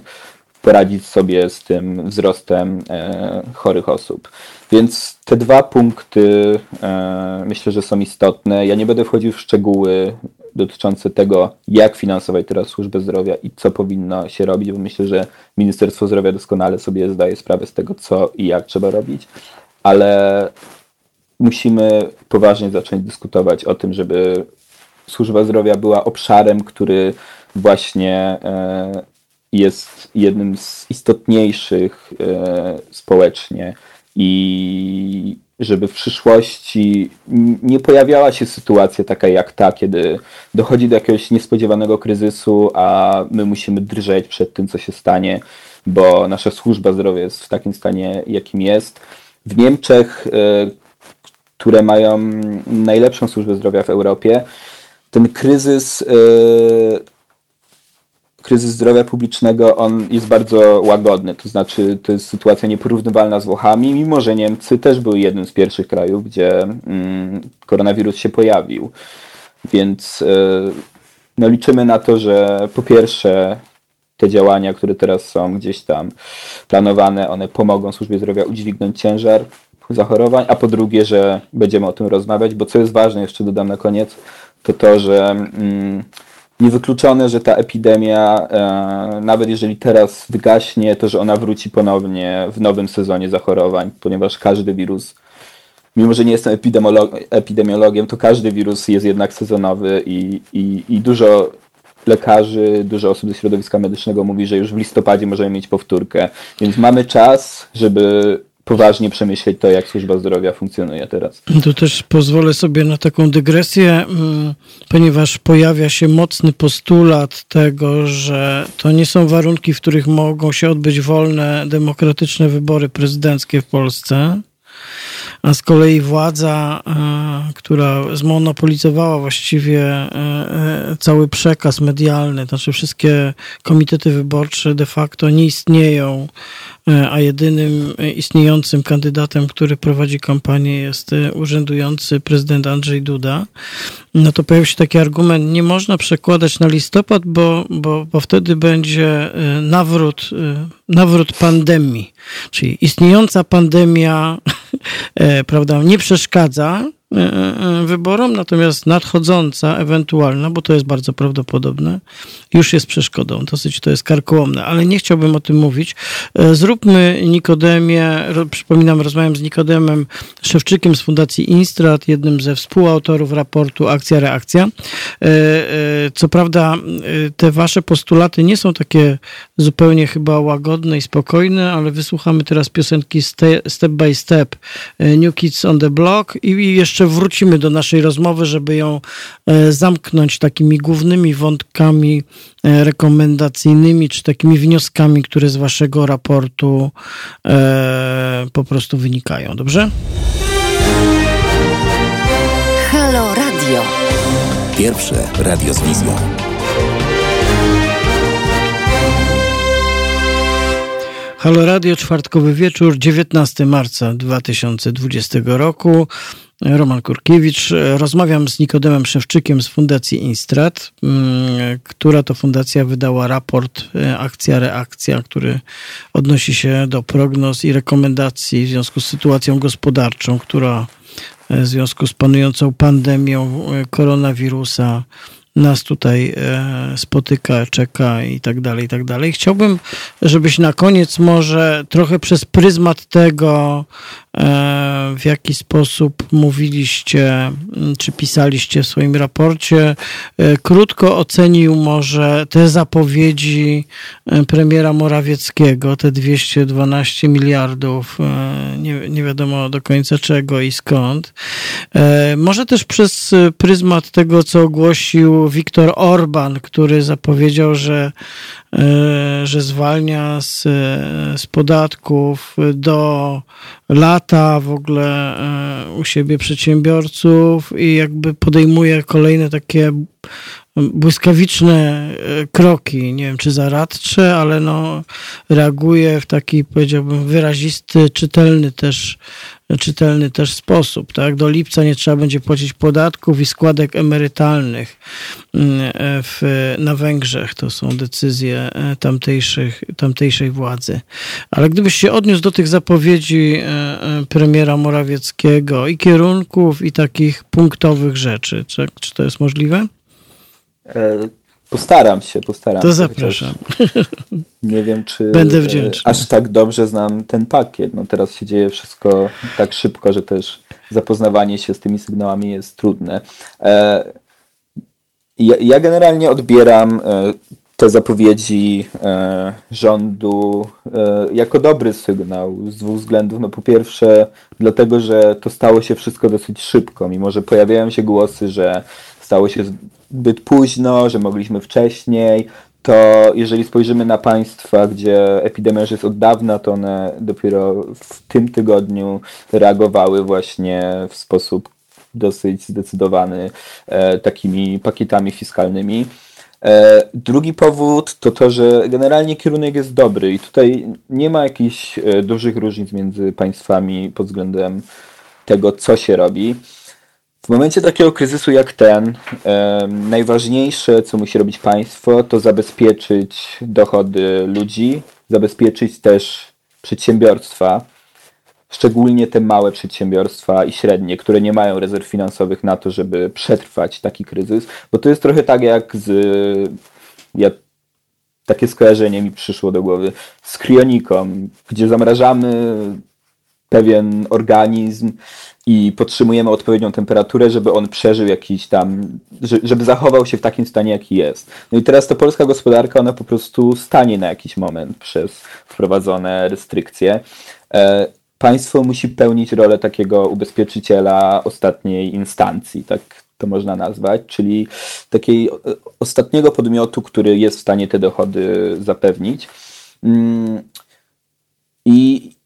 S2: poradzić sobie z tym wzrostem e, chorych osób. Więc te dwa punkty e, myślę, że są istotne. Ja nie będę wchodził w szczegóły dotyczące tego, jak finansować teraz służbę zdrowia i co powinno się robić, bo myślę, że Ministerstwo Zdrowia doskonale sobie zdaje sprawę z tego, co i jak trzeba robić, ale musimy poważnie zacząć dyskutować o tym, żeby służba zdrowia była obszarem, który właśnie e, jest jednym z istotniejszych e, społecznie i żeby w przyszłości nie pojawiała się sytuacja taka jak ta, kiedy dochodzi do jakiegoś niespodziewanego kryzysu, a my musimy drżeć przed tym, co się stanie, bo nasza służba zdrowia jest w takim stanie, jakim jest. W Niemczech, e, które mają najlepszą służbę zdrowia w Europie, ten kryzys e, kryzys zdrowia publicznego, on jest bardzo łagodny, to znaczy to jest sytuacja nieporównywalna z Włochami, mimo że Niemcy też były jednym z pierwszych krajów, gdzie mm, koronawirus się pojawił. Więc e, no, liczymy na to, że po pierwsze te działania, które teraz są gdzieś tam planowane, one pomogą służbie zdrowia udźwignąć ciężar zachorowań, a po drugie, że będziemy o tym rozmawiać, bo co jest ważne, jeszcze dodam na koniec, to to, że mm, niewykluczone, że ta epidemia, e, nawet jeżeli teraz wygaśnie, to że ona wróci ponownie w nowym sezonie zachorowań, ponieważ każdy wirus, mimo że nie jestem epidemiolog epidemiologiem, to każdy wirus jest jednak sezonowy i, i, i dużo lekarzy, dużo osób ze środowiska medycznego mówi, że już w listopadzie możemy mieć powtórkę. Więc mamy czas, żeby poważnie przemyśleć to, jak służba zdrowia funkcjonuje teraz.
S1: Tu też pozwolę sobie na taką dygresję, mm, ponieważ pojawia się mocny postulat tego, że to nie są warunki, w których mogą się odbyć wolne, demokratyczne wybory prezydenckie w Polsce. A z kolei władza, e, która zmonopolizowała właściwie e, e, cały przekaz medialny, znaczy wszystkie komitety wyborcze de facto nie istnieją, a jedynym istniejącym kandydatem, który prowadzi kampanię jest urzędujący prezydent Andrzej Duda, no to pojawił się taki argument, nie można przekładać na listopad, bo, bo, bo wtedy będzie nawrót, nawrót pandemii, czyli istniejąca pandemia prawda, nie przeszkadza E, e, wyborom, natomiast nadchodząca, ewentualna, bo to jest bardzo prawdopodobne, już jest przeszkodą. Dosyć to jest karkołomne, ale nie chciałbym o tym mówić. E, zróbmy Nikodemie, przypominam, rozmawiam z Nikodemem Szewczykiem z Fundacji Instrat, jednym ze współautorów raportu Akcja Reakcja. Co prawda te wasze postulaty nie są takie zupełnie chyba łagodne i spokojne, ale wysłuchamy teraz piosenki Step by Step, New Kids on the Block i jeszcze jeszcze wrócimy do naszej rozmowy, żeby ją e, zamknąć takimi głównymi wątkami e, rekomendacyjnymi, czy takimi wnioskami, które z waszego raportu e, po prostu wynikają. Dobrze?
S3: Halo Radio. Pierwsze radio z wizją.
S1: Halo Radio, czwartkowy wieczór, 19 marca 2020 roku. Roman Kurkiewicz. Rozmawiam z Nikodemem Szewczykiem z Fundacji Instrat, mm, która to fundacja wydała raport e, Akcja Reakcja, który odnosi się do prognoz i rekomendacji w związku z sytuacją gospodarczą, która e, w związku z panującą pandemią e, koronawirusa nas tutaj spotyka, czeka i tak dalej, i tak dalej. Chciałbym, żebyś na koniec może trochę przez pryzmat tego E, w jaki sposób mówiliście, czy pisaliście w swoim raporcie. E, krótko ocenił może te zapowiedzi e, premiera Morawieckiego, te 212 miliardów, nie, nie wiadomo do końca czego i skąd. Może też przez pryzmat tego, co ogłosił Viktor Orban, który zapowiedział, że że zwalnia z, z podatków do lata w ogóle e, u siebie przedsiębiorców i jakby podejmuje kolejne takie błyskawiczne e, kroki, nie wiem czy zaradcze, ale no reaguje w taki powiedziałbym wyrazisty, czytelny też czytelny też sposób. Tak? Do lipca nie trzeba będzie płacić podatków i składek emerytalnych mm, e, w, na Węgrzech. To są decyzje e, tamtejszych, tamtejszej władzy. Ale gdybyś się odniósł do tych zapowiedzi premiera Morawieckiego i kierunków, i takich punktowych rzeczy, czy, czy to jest możliwe?
S2: Postaram się, postaram
S1: to się. To zapraszam.
S2: Nie wiem, czy
S1: Będę wdzięczny.
S2: aż tak dobrze znam ten pakiet. No teraz się dzieje wszystko tak szybko, że też zapoznawanie się z tymi sygnałami jest trudne. E, ja, generalnie odbieram e, te zapowiedzi e, rządu jako dobry sygnał z dwóch względów. No po pierwsze, dlatego, że to stało się wszystko dosyć szybko, mimo że pojawiają się głosy, że stało się zbyt późno, że mogliśmy wcześniej, to jeżeli spojrzymy na państwa, gdzie epidemia już jest od dawna, to one dopiero w tym tygodniu reagowały właśnie w sposób dosyć zdecydowany e, takimi pakietami fiskalnymi. E, drugi powód to to, że generalnie kierunek jest dobry i tutaj nie ma jakichś e, dużych różnic między państwami pod względem tego, co się robi. W momencie takiego kryzysu jak ten, najważniejsze, co musi robić państwo, to zabezpieczyć dochody ludzi, zabezpieczyć też przedsiębiorstwa, szczególnie te małe przedsiębiorstwa i średnie, które nie mają rezerw finansowych na to, żeby przetrwać taki kryzys, bo to jest trochę tak jak z. Ja, takie skojarzenie mi przyszło do głowy z krioniką, gdzie zamrażamy pewien organizm i podtrzymujemy odpowiednią temperaturę, żeby on przeżył jakiś tam, żeby zachował się w takim stanie, jaki jest. No i teraz ta polska gospodarka, ona po prostu stanie na jakiś moment przez wprowadzone restrykcje. E, państwo musi pełnić rolę takiego ubezpieczyciela ostatniej instancji, tak to można nazwać, czyli takiej e, ostatniego podmiotu, który jest w stanie te dochody zapewnić. Mm, I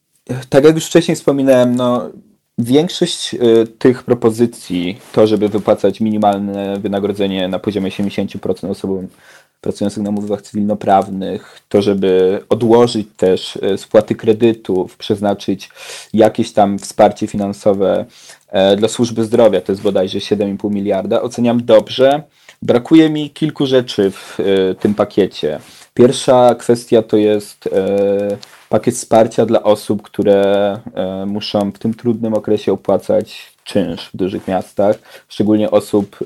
S2: tak jak już wcześniej wspominałem, no, większość tych propozycji, to żeby wypłacać minimalne wynagrodzenie na poziomie 70% osobom pracujących na umowach cywilnoprawnych, to żeby odłożyć też e, spłaty kredytów, przeznaczyć jakieś tam wsparcie finansowe e, dla służby zdrowia, to jest bodajże 7,5 miliarda, oceniam dobrze. Brakuje mi kilku rzeczy w e, tym pakiecie. Pierwsza kwestia to jest pakiet wsparcia dla osób, które muszą w tym trudnym okresie opłacać czynsz w dużych miastach, szczególnie osób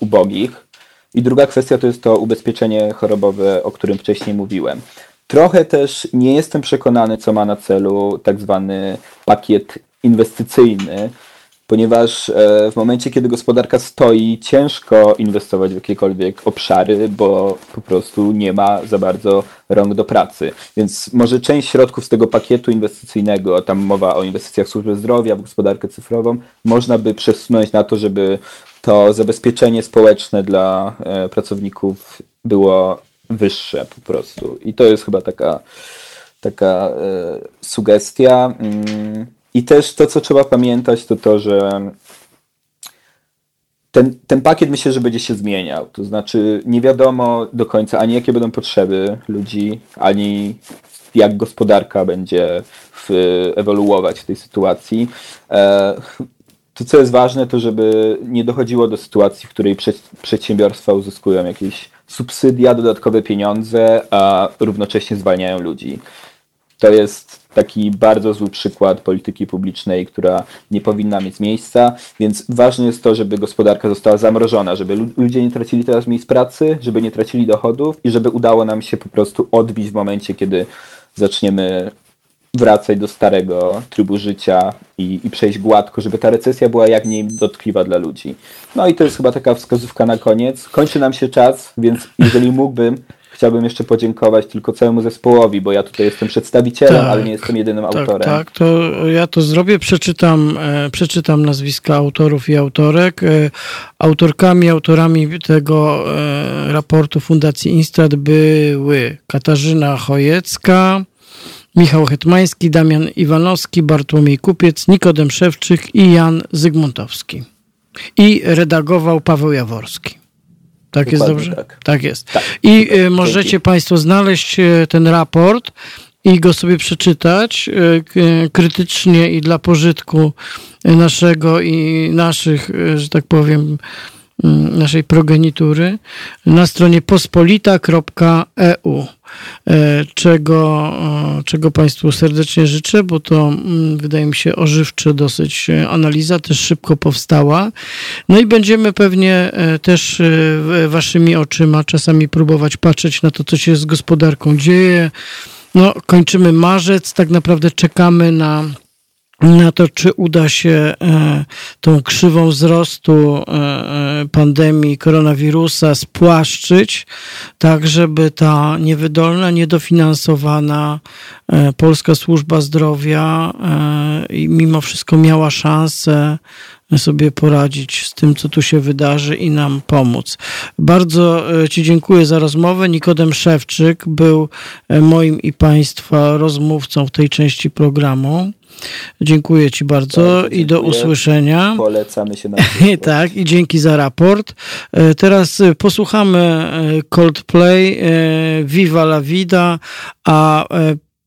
S2: ubogich. I druga kwestia to jest to ubezpieczenie chorobowe, o którym wcześniej mówiłem. Trochę też nie jestem przekonany, co ma na celu tak zwany pakiet inwestycyjny, ponieważ e, w momencie, kiedy gospodarka stoi, ciężko inwestować w jakiekolwiek obszary, bo po prostu nie ma za bardzo rąk do pracy. Więc może część środków z tego pakietu inwestycyjnego, tam mowa o inwestycjach w służbę zdrowia, w gospodarkę cyfrową, można by przesunąć na to, żeby to zabezpieczenie społeczne dla e, pracowników było wyższe po prostu. I to jest chyba taka, taka e, sugestia. I też to, co trzeba pamiętać, to to, że ten, ten pakiet myślę, że będzie się zmieniał. To znaczy nie wiadomo do końca ani jakie będą potrzeby ludzi, ani jak gospodarka będzie w, ewoluować w tej sytuacji. E, to, co jest ważne, to żeby nie dochodziło do sytuacji, w której przedsiębiorstwa uzyskują jakieś subsydia, dodatkowe pieniądze, a równocześnie zwalniają ludzi. To jest taki bardzo zły przykład polityki publicznej, która nie powinna mieć miejsca, więc ważne jest to, żeby gospodarka została zamrożona, żeby ludzie nie tracili teraz miejsc pracy, żeby nie tracili dochodów i żeby udało nam się po prostu odbić w momencie, kiedy zaczniemy wracać do starego trybu życia i, i przejść gładko, żeby ta recesja była jak mniej dotkliwa dla ludzi. No i to jest chyba taka wskazówka na koniec. Kończy nam się czas, więc jeżeli mógłbym, chciałbym jeszcze podziękować tylko całemu zespołowi, bo ja tutaj jestem przedstawicielem, tak, ale nie jestem jedynym
S1: tak,
S2: autorem.
S1: Tak, to ja to zrobię, przeczytam, e, przeczytam nazwiska autorów i autorek. E, autorkami, autorami tego e, raportu Fundacji Instrat były Katarzyna Chojecka, Michał Hetmański, Damian Iwanowski, Bartłomiej Kupiec, Nikodem Szewczyk i Jan Zygmuntowski. I redagował Paweł Jaworski. Tak Dokładnie jest dobrze? Tak, tak jest. Tak. I y, możecie Państwo znaleźć y, ten raport i go sobie przeczytać y, krytycznie i dla pożytku naszego i naszych, że tak powiem, naszej progenitury na stronie pospolita.eu, e, czego, czego Państwu serdecznie życzę, bo to mm, wydaje mi się ożywcze dosyć e, analiza, też szybko powstała. No i będziemy pewnie e, też Waszymi oczyma czasami próbować patrzeć na to, co się z gospodarką dzieje. No, kończymy marzec, tak naprawdę czekamy na na to, czy uda się e, tą krzywą wzrostu e, e, pandemii koronawirusa spłaszczyć, tak żeby ta niewydolna, niedofinansowana polska służba zdrowia mimo wszystko miała szansę sobie poradzić z tym, co tu się wydarzy i nam pomóc. Bardzo Ci dziękuję za rozmowę. Nikodem Szewczyk był moim i Państwa rozmówcą w tej części programu. Dziękuję Ci bardzo tak, i do usłyszenia.
S2: Polecamy się na
S1: Tak, i dzięki za raport. E, teraz e, posłuchamy e, Coldplay, Viva la Vida, a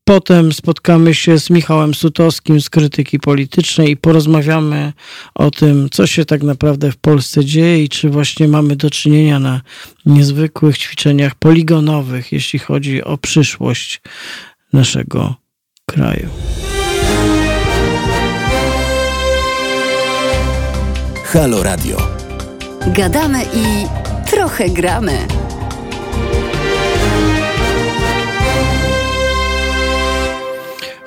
S1: Potem spotkamy się z Michałem Sutowskim z krytyki politycznej i porozmawiamy o tym, co się tak naprawdę w Polsce dzieje i czy właśnie mamy do czynienia na niezwykłych ćwiczeniach poligonowych, jeśli chodzi o przyszłość naszego kraju.
S3: Halo Radio. Gadamy i trochę gramy.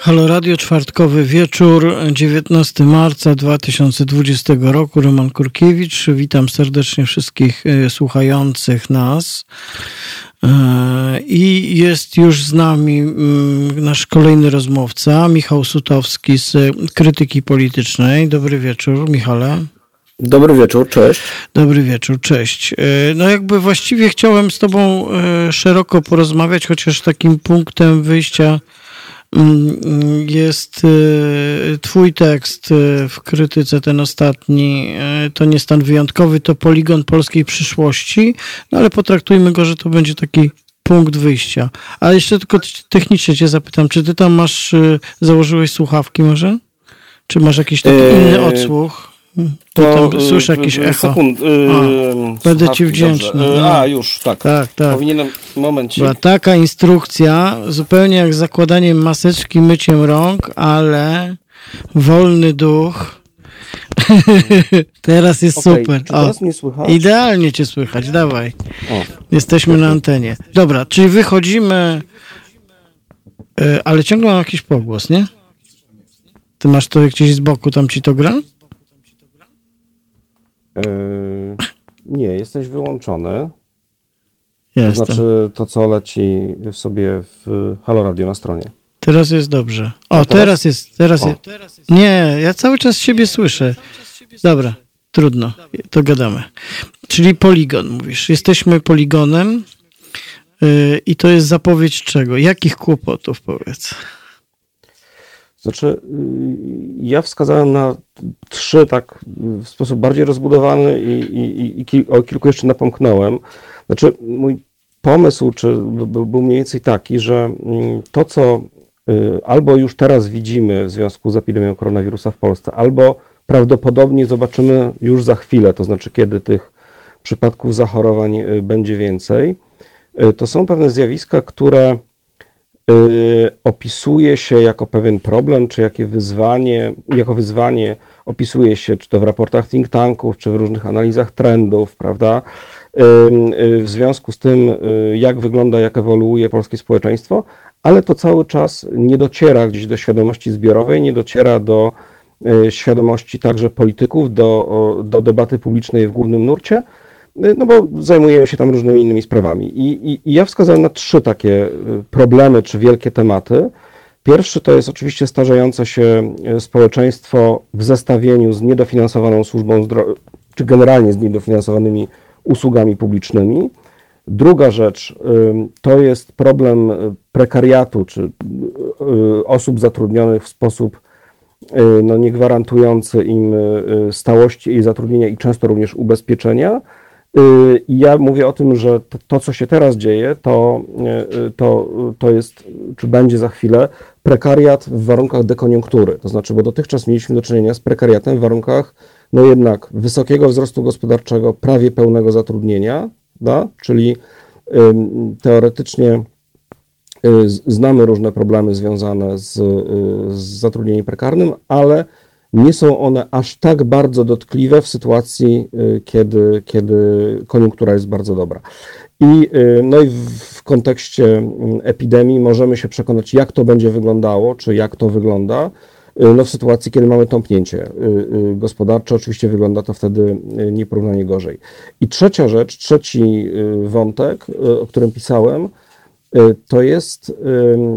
S1: Halo Radio, czwartkowy wieczór, 19 marca 2020 roku. Roman Kurkiewicz. Witam serdecznie wszystkich e, słuchających nas. E, I jest już z nami mm, nasz kolejny rozmówca, Michał Sutowski z Krytyki Politycznej. Dobry wieczór, Michale.
S4: Dobry wieczór, cześć.
S1: Dobry wieczór, cześć. E, no jakby właściwie chciałem z tobą szeroko porozmawiać, chociaż takim punktem wyjścia jest y, twój tekst y, w krytyce, ten ostatni, y, to nie stan wyjątkowy, to poligon polskiej przyszłości, no ale potraktujmy go, że to będzie taki punkt wyjścia. A jeszcze tylko technicznie cię zapytam, czy ty tam masz, założyłeś słuchawki może? Czy masz jakiś taki inny odsłuch?
S4: To tam słyszę jakieś echo. Sekund,
S1: a, będę ci wdzięczny.
S4: No. A, już, tak. Tak, tak. Powinienem, momencik.
S1: Była taka instrukcja, zupełnie jak zakładaniem maseczki, myciem rąk, ale wolny duch. teraz jest okay, super.
S4: Teraz mnie słychać?
S1: Idealnie cię słychać, dawaj. O, Jesteśmy na antenie. Dobra, czyli wychodzimy, ale ciągle mam jakiś pogłos, nie? Ty masz to gdzieś z boku, tam ci to gra?
S4: Yy, nie, jesteś wyłączony.
S1: Jestem.
S4: To znaczy to, co leci sobie w Halo Radio na stronie.
S1: Teraz jest dobrze. O, teraz? teraz, jest. Teraz o. jest. Nie, ja cały czas siebie słyszę. Dobra, trudno, to gadamy. Czyli poligon, mówisz. Jesteśmy poligonem yy, i to jest zapowiedź czego? Jakich kłopotów, powiedz?
S4: Znaczy, y, ja wskazałem na trzy tak w sposób bardziej rozbudowany i, i, i, i o kilku jeszcze napomknąłem. Znaczy, mój pomysł czy, był mniej więcej taki, że mm, to, co y, albo już teraz widzimy w związku z epidemią koronawirusa w Polsce, albo prawdopodobnie zobaczymy już za chwilę, to znaczy kiedy tych przypadków zachorowań y, będzie więcej, to są pewne zjawiska, które opisuje się jako pewien problem, czy jakie wyzwanie, jako wyzwanie opisuje się, czy to w raportach think tanków, czy w różnych analizach trendów, prawda? Y, y, w związku z tym, jak wygląda, jak ewoluuje polskie społeczeństwo, ale to cały czas nie dociera gdzieś do świadomości zbiorowej, nie dociera do świadomości także polityków, do, do debaty publicznej w głównym nurcie, Y, no bo zajmujemy się tam różnymi innymi sprawami. I, i, I, ja wskazałem na trzy takie y, problemy czy wielkie tematy. Pierwszy to jest oczywiście starzejące się y, społeczeństwo w zestawieniu z niedofinansowaną służbą zdrowia, czy generalnie z niedofinansowanymi usługami publicznymi. Druga rzecz to jest problem prekariatu, czy osób zatrudnionych w sposób no, niegwarantujący im stałości i zatrudnienia i często również ubezpieczenia. Y, I ja mówię o tym, że to, to, co się teraz dzieje, to, y, to, to jest, czy będzie za chwilę, prekariat w warunkach dekoniunktury. To znaczy, bo dotychczas mieliśmy do czynienia z prekariatem w warunkach, no jednak wysokiego wzrostu gospodarczego, prawie pełnego zatrudnienia, da? czyli teoretycznie y, znamy różne problemy związane z, z zatrudnieniem prekarnym, ale nie są one aż tak bardzo dotkliwe w sytuacji, y, kiedy, kiedy koniunktura jest bardzo dobra. I, y, no i w kontekście mm, epidemii możemy się przekonać, jak to będzie wyglądało, czy jak to wygląda. Y, no w sytuacji, kiedy mamy tąpnięcie gospodarcze, oczywiście wygląda to wtedy nieporównanie gorzej. I trzecia rzecz, trzeci wątek, o którym pisałem, to jest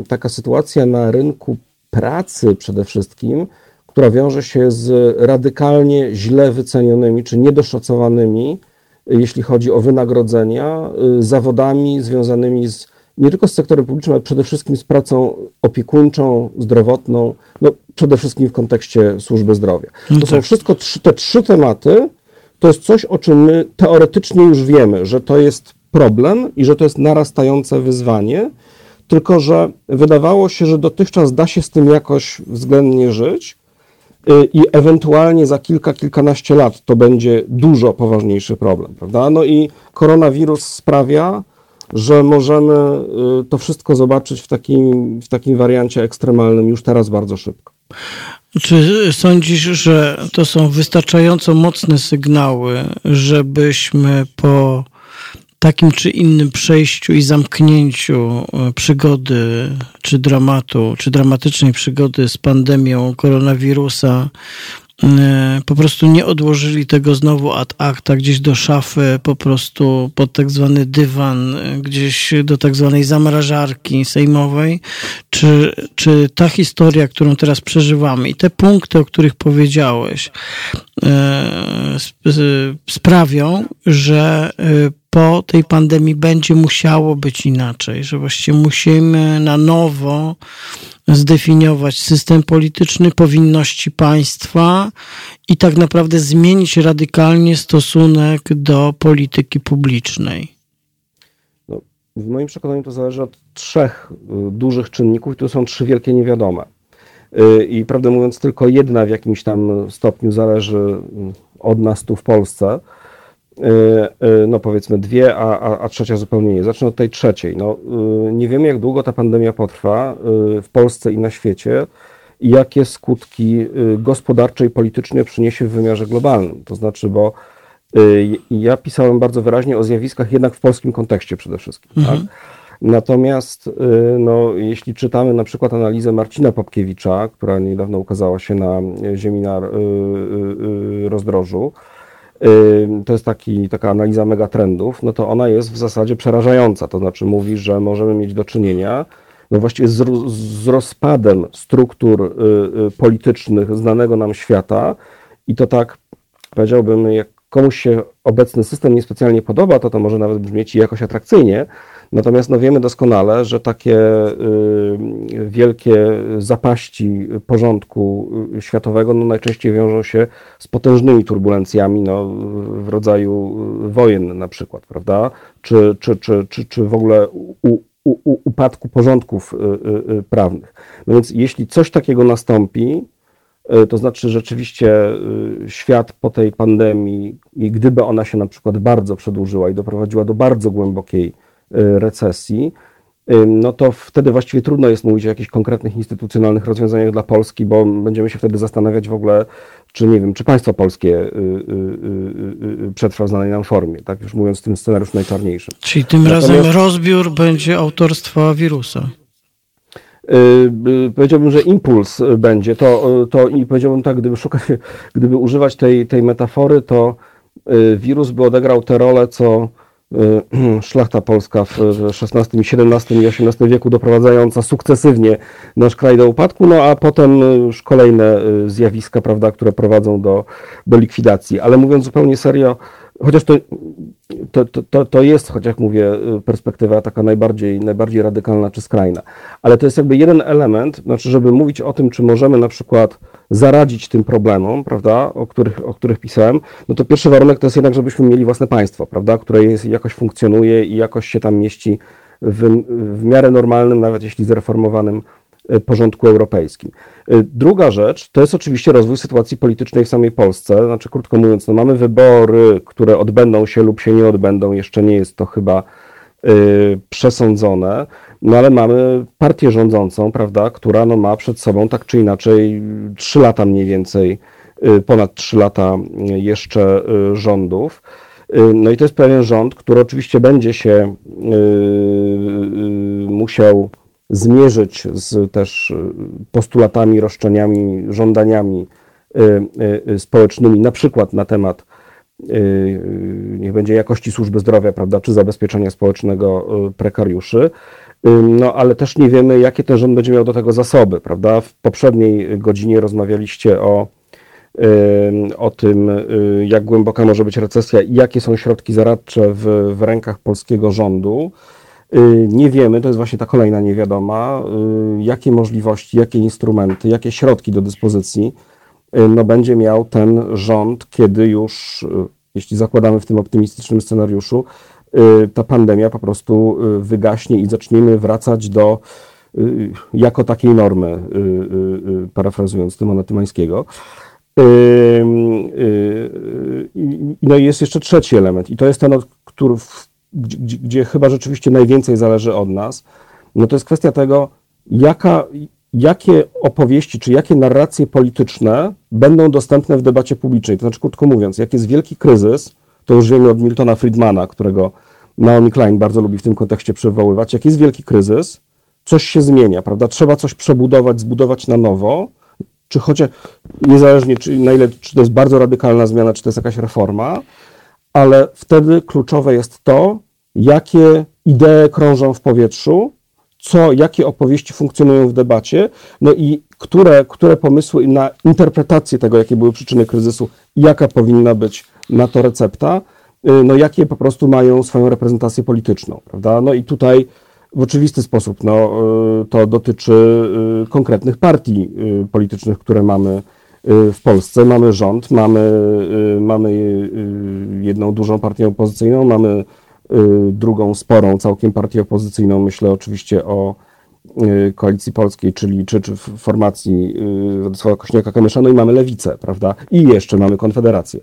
S4: taka sytuacja na rynku pracy przede wszystkim, która wiąże się z radykalnie źle wycenionymi czy niedoszacowanymi, jeśli chodzi o wynagrodzenia, y, zawodami związanymi z, nie tylko z sektorem publicznym, ale przede wszystkim z pracą opiekuńczą, zdrowotną, no przede wszystkim w kontekście służby zdrowia. No to są tak. wszystko trzy, te trzy tematy, to jest coś, o czym my teoretycznie już wiemy, że to jest problem i że to jest narastające wyzwanie, tylko że wydawało się, że dotychczas da się z tym jakoś względnie żyć, i ewentualnie za kilka, kilkanaście lat to będzie dużo poważniejszy problem, prawda? No i koronawirus sprawia, że możemy y, to wszystko zobaczyć w takim, w takim wariancie ekstremalnym już teraz bardzo szybko.
S1: Czy sądzisz, że to są wystarczająco mocne sygnały, żebyśmy po takim czy innym przejściu i zamknięciu e, przygody, czy dramatu, czy dramatycznej przygody z pandemią koronawirusa, e, po prostu nie odłożyli tego znowu ad acta gdzieś do szafy, po prostu pod tak zwany dywan, e, gdzieś do tak zwanej zamrażarki sejmowej, czy, czy ta historia, którą teraz przeżywamy i te punkty, o których powiedziałeś, sprawią, że po tej pandemii będzie musiało być inaczej, że właściwie musimy na nowo zdefiniować system polityczny, powinności państwa i tak naprawdę zmienić radykalnie stosunek do polityki publicznej?
S4: No, w moim przekonaniu to zależy od trzech y, dużych czynników, to są trzy wielkie niewiadome. Y, I prawdę mówiąc, tylko jedna w jakimś tam stopniu zależy y, od nas tu w Polsce. No powiedzmy dwie, a, a, a trzecia zupełnie nie. Zacznę od tej trzeciej. No, nie wiemy, jak długo ta pandemia potrwa w Polsce i na świecie i jakie skutki gospodarcze i polityczne przyniesie w wymiarze globalnym. To znaczy, bo ja pisałem bardzo wyraźnie o zjawiskach jednak w polskim kontekście przede wszystkim. Tak? Mhm. Tak? Natomiast y, no, jeśli czytamy na przykład analizę Marcina Popkiewicza, która niedawno ukazała się na Ziemi na y, y, rozdrożu, to jest taki, taka analiza megatrendów, no to ona jest w zasadzie przerażająca. To znaczy mówi, że możemy mieć do czynienia no właściwie z, z rozpadem struktur politycznych znanego nam świata i to tak powiedziałbym, jak komuś się obecny system niespecjalnie podoba, to to może nawet brzmieć jakoś atrakcyjnie, Natomiast no wiemy doskonale, że takie y, wielkie zapaści porządku y, światowego no najczęściej wiążą się z potężnymi turbulencjami no, w rodzaju wojen na przykład, prawda? Czy, czy, czy, czy, czy w ogóle u, u, upadku porządków y, prawnych. No więc jeśli coś takiego nastąpi, to znaczy rzeczywiście świat po tej pandemii, i gdyby ona się na przykład bardzo przedłużyła i doprowadziła do bardzo głębokiej Y, recesji, no to wtedy właściwie trudno jest mówić o jakichś konkretnych instytucjonalnych rozwiązaniach dla Polski, bo będziemy się wtedy zastanawiać w ogóle, czy nie wiem, czy państwo polskie y, y, przetrwa w znanej nam formie, tak już mówiąc w tym scenariuszu najczarniejszym.
S1: Czyli tym Natomiast... razem rozbiór będzie autorstwa wirusa.
S4: Powiedziałbym, że impuls będzie. To, to i powiedziałbym tak, gdyby szukać, gdyby używać tej, tej metafory, to wirus by odegrał tę rolę, co Y, szlachta polska w XVI, XVII i XVIII wieku doprowadzająca sukcesywnie nasz kraj do upadku, no a potem już kolejne y, zjawiska, prawda, które prowadzą do, do likwidacji. Ale mówiąc zupełnie serio, chociaż to, to, to, to jest, chociaż jak mówię, perspektywa taka najbardziej, najbardziej radykalna czy skrajna, ale to jest jakby jeden element, znaczy, żeby mówić o tym, czy możemy na przykład zaradzić tym problemom, prawda, o których, o których pisałem, no to pierwszy warunek to jest jednak, żebyśmy mieli własne państwo, prawda, które jest, jakoś funkcjonuje i jakoś się tam mieści w, w miarę normalnym, nawet jeśli zreformowanym e, porządku europejskim. E, druga rzecz to jest oczywiście rozwój sytuacji politycznej w samej Polsce. Znaczy, krótko mówiąc, no mamy wybory, które odbędą się lub się nie odbędą. Jeszcze nie jest to chyba przesądzone. No ale mamy partię rządzącą, prawda, która no, ma przed sobą tak czy inaczej trzy lata mniej więcej, y, ponad trzy lata jeszcze y, rządów. Y, no i to jest pewien rząd, który oczywiście będzie się musiał zmierzyć z też postulatami, roszczeniami, żądaniami społecznymi, na przykład na temat niech będzie jakości służby zdrowia, prawda, czy zabezpieczenia społecznego prekariuszy. No, ale też nie wiemy, jakie ten rząd będzie miał do tego zasoby, prawda? W poprzedniej godzinie rozmawialiście o, o tym, y, jak głęboka może być recesja i jakie są środki zaradcze w, w rękach polskiego rządu. Y, nie wiemy, to jest właśnie ta kolejna niewiadoma, y, jakie możliwości, jakie instrumenty, jakie środki do dyspozycji no, będzie miał ten rząd, kiedy już, jeśli zakładamy w tym optymistycznym scenariuszu, Y, ta pandemia po prostu y, wygaśnie i zaczniemy wracać do y, jako takiej normy, parafrazując Tymona Tymańskiego. No i jest jeszcze trzeci element i to jest ten, który, gdzie, gdzie chyba rzeczywiście najwięcej zależy od nas. No to jest kwestia tego, jaka, jakie opowieści czy jakie narracje polityczne będą dostępne w debacie publicznej. To znaczy, krótko mówiąc, jak jest wielki kryzys, to już wiemy od Miltona Friedmana, którego Naomi Klein bardzo lubi w tym kontekście przywoływać. Jak jest wielki kryzys, coś się zmienia, prawda? Trzeba coś przebudować, zbudować na nowo, czy chociaż niezależnie, czy, na ile, czy to jest bardzo radykalna zmiana, czy to jest jakaś reforma, ale wtedy kluczowe jest to, jakie idee krążą w powietrzu, co, jakie opowieści funkcjonują w debacie, no i które, które pomysły na interpretację tego, jakie były przyczyny kryzysu, jaka powinna być na to recepta, y, no jakie po prostu mają swoją reprezentację polityczną, prawda? No i tutaj w oczywisty sposób. No, to dotyczy konkretnych partii politycznych, które mamy w Polsce. Mamy rząd, mamy, mamy jedną dużą partię opozycyjną, mamy drugą sporą całkiem partię opozycyjną. Myślę oczywiście o Koalicji Polskiej, czyli czy, czy formacji Władysława Kośniaka-Kamysza, no i mamy Lewicę, prawda? I jeszcze mamy Konfederację.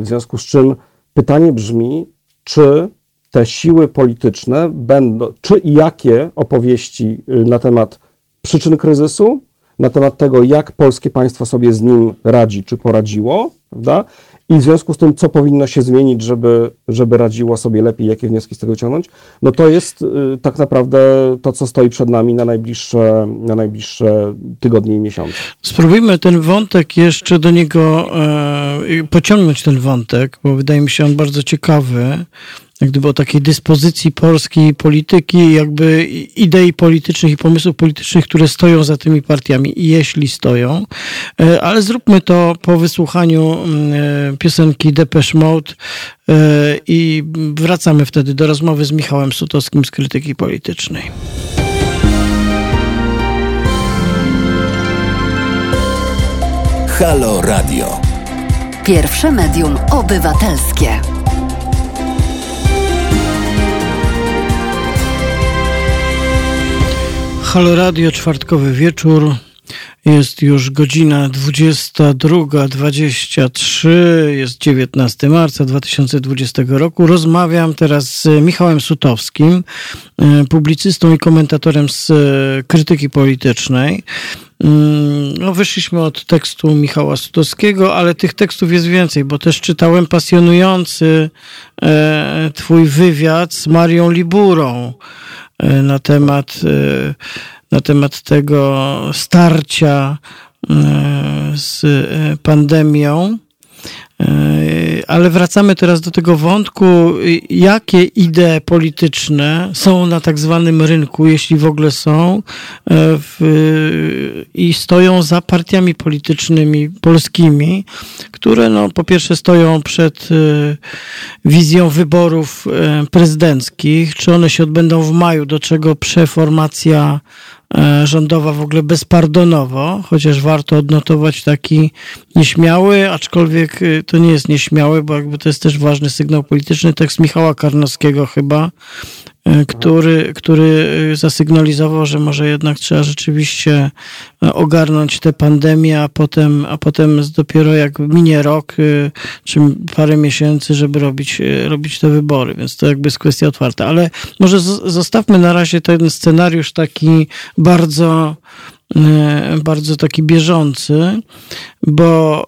S4: W związku z czym pytanie brzmi, czy te siły polityczne będą, czy i jakie opowieści na temat przyczyn kryzysu, na temat tego, jak polskie państwo sobie z nim radzi, czy poradziło, prawda? I w związku z tym, co powinno się zmienić, żeby, żeby radziło sobie lepiej, jakie wnioski z tego ciągnąć, no to jest y, tak naprawdę to, co stoi przed nami na najbliższe, na najbliższe tygodnie i miesiące.
S1: Spróbujmy ten wątek jeszcze do niego e, pociągnąć ten wątek, bo wydaje mi się on bardzo ciekawy jak gdyby o takiej dyspozycji polskiej polityki, jakby idei politycznych i pomysłów politycznych, które stoją za tymi partiami, jeśli stoją. E, ale zróbmy to po wysłuchaniu mm, e, piosenki Depeche Mode e, i wracamy wtedy do rozmowy z Michałem Sutowskim z Krytyki Politycznej.
S3: Halo Radio. Pierwsze medium obywatelskie.
S1: Halo Radio, czwartkowy wieczór. Jest już godzina 22.23, jest 19 marca 2020 roku. Rozmawiam teraz z Michałem Sutowskim, e, publicystą i komentatorem z e, krytyki politycznej. Mm, no, wyszliśmy od tekstu Michała Sutowskiego, ale tych tekstów jest więcej, bo też czytałem pasjonujący e, Twój wywiad z Marią Liburą na temat, e, na temat tego starcia e, z pandemią. Ale wracamy teraz do tego wątku, jakie idee polityczne są na tak zwanym rynku, jeśli w ogóle są, w, i stoją za partiami politycznymi polskimi, które no, po pierwsze stoją przed wizją wyborów prezydenckich, czy one się odbędą w maju, do czego przeformacja E, rządowa w ogóle bezpardonowo, chociaż warto odnotować taki nieśmiały, aczkolwiek y, to nie jest nieśmiały, bo jakby to jest też ważny sygnał polityczny, tekst Michała Karnowskiego chyba, E, który, który e, zasygnalizował, że może jednak trzeba rzeczywiście e, ogarnąć tę pandemię, a potem, a potem dopiero jak minie rok czy parę miesięcy, żeby robić, robić te wybory, więc to jakby jest kwestia otwarta. Ale może zostawmy na razie ten scenariusz taki bardzo E, bardzo taki bieżący, bo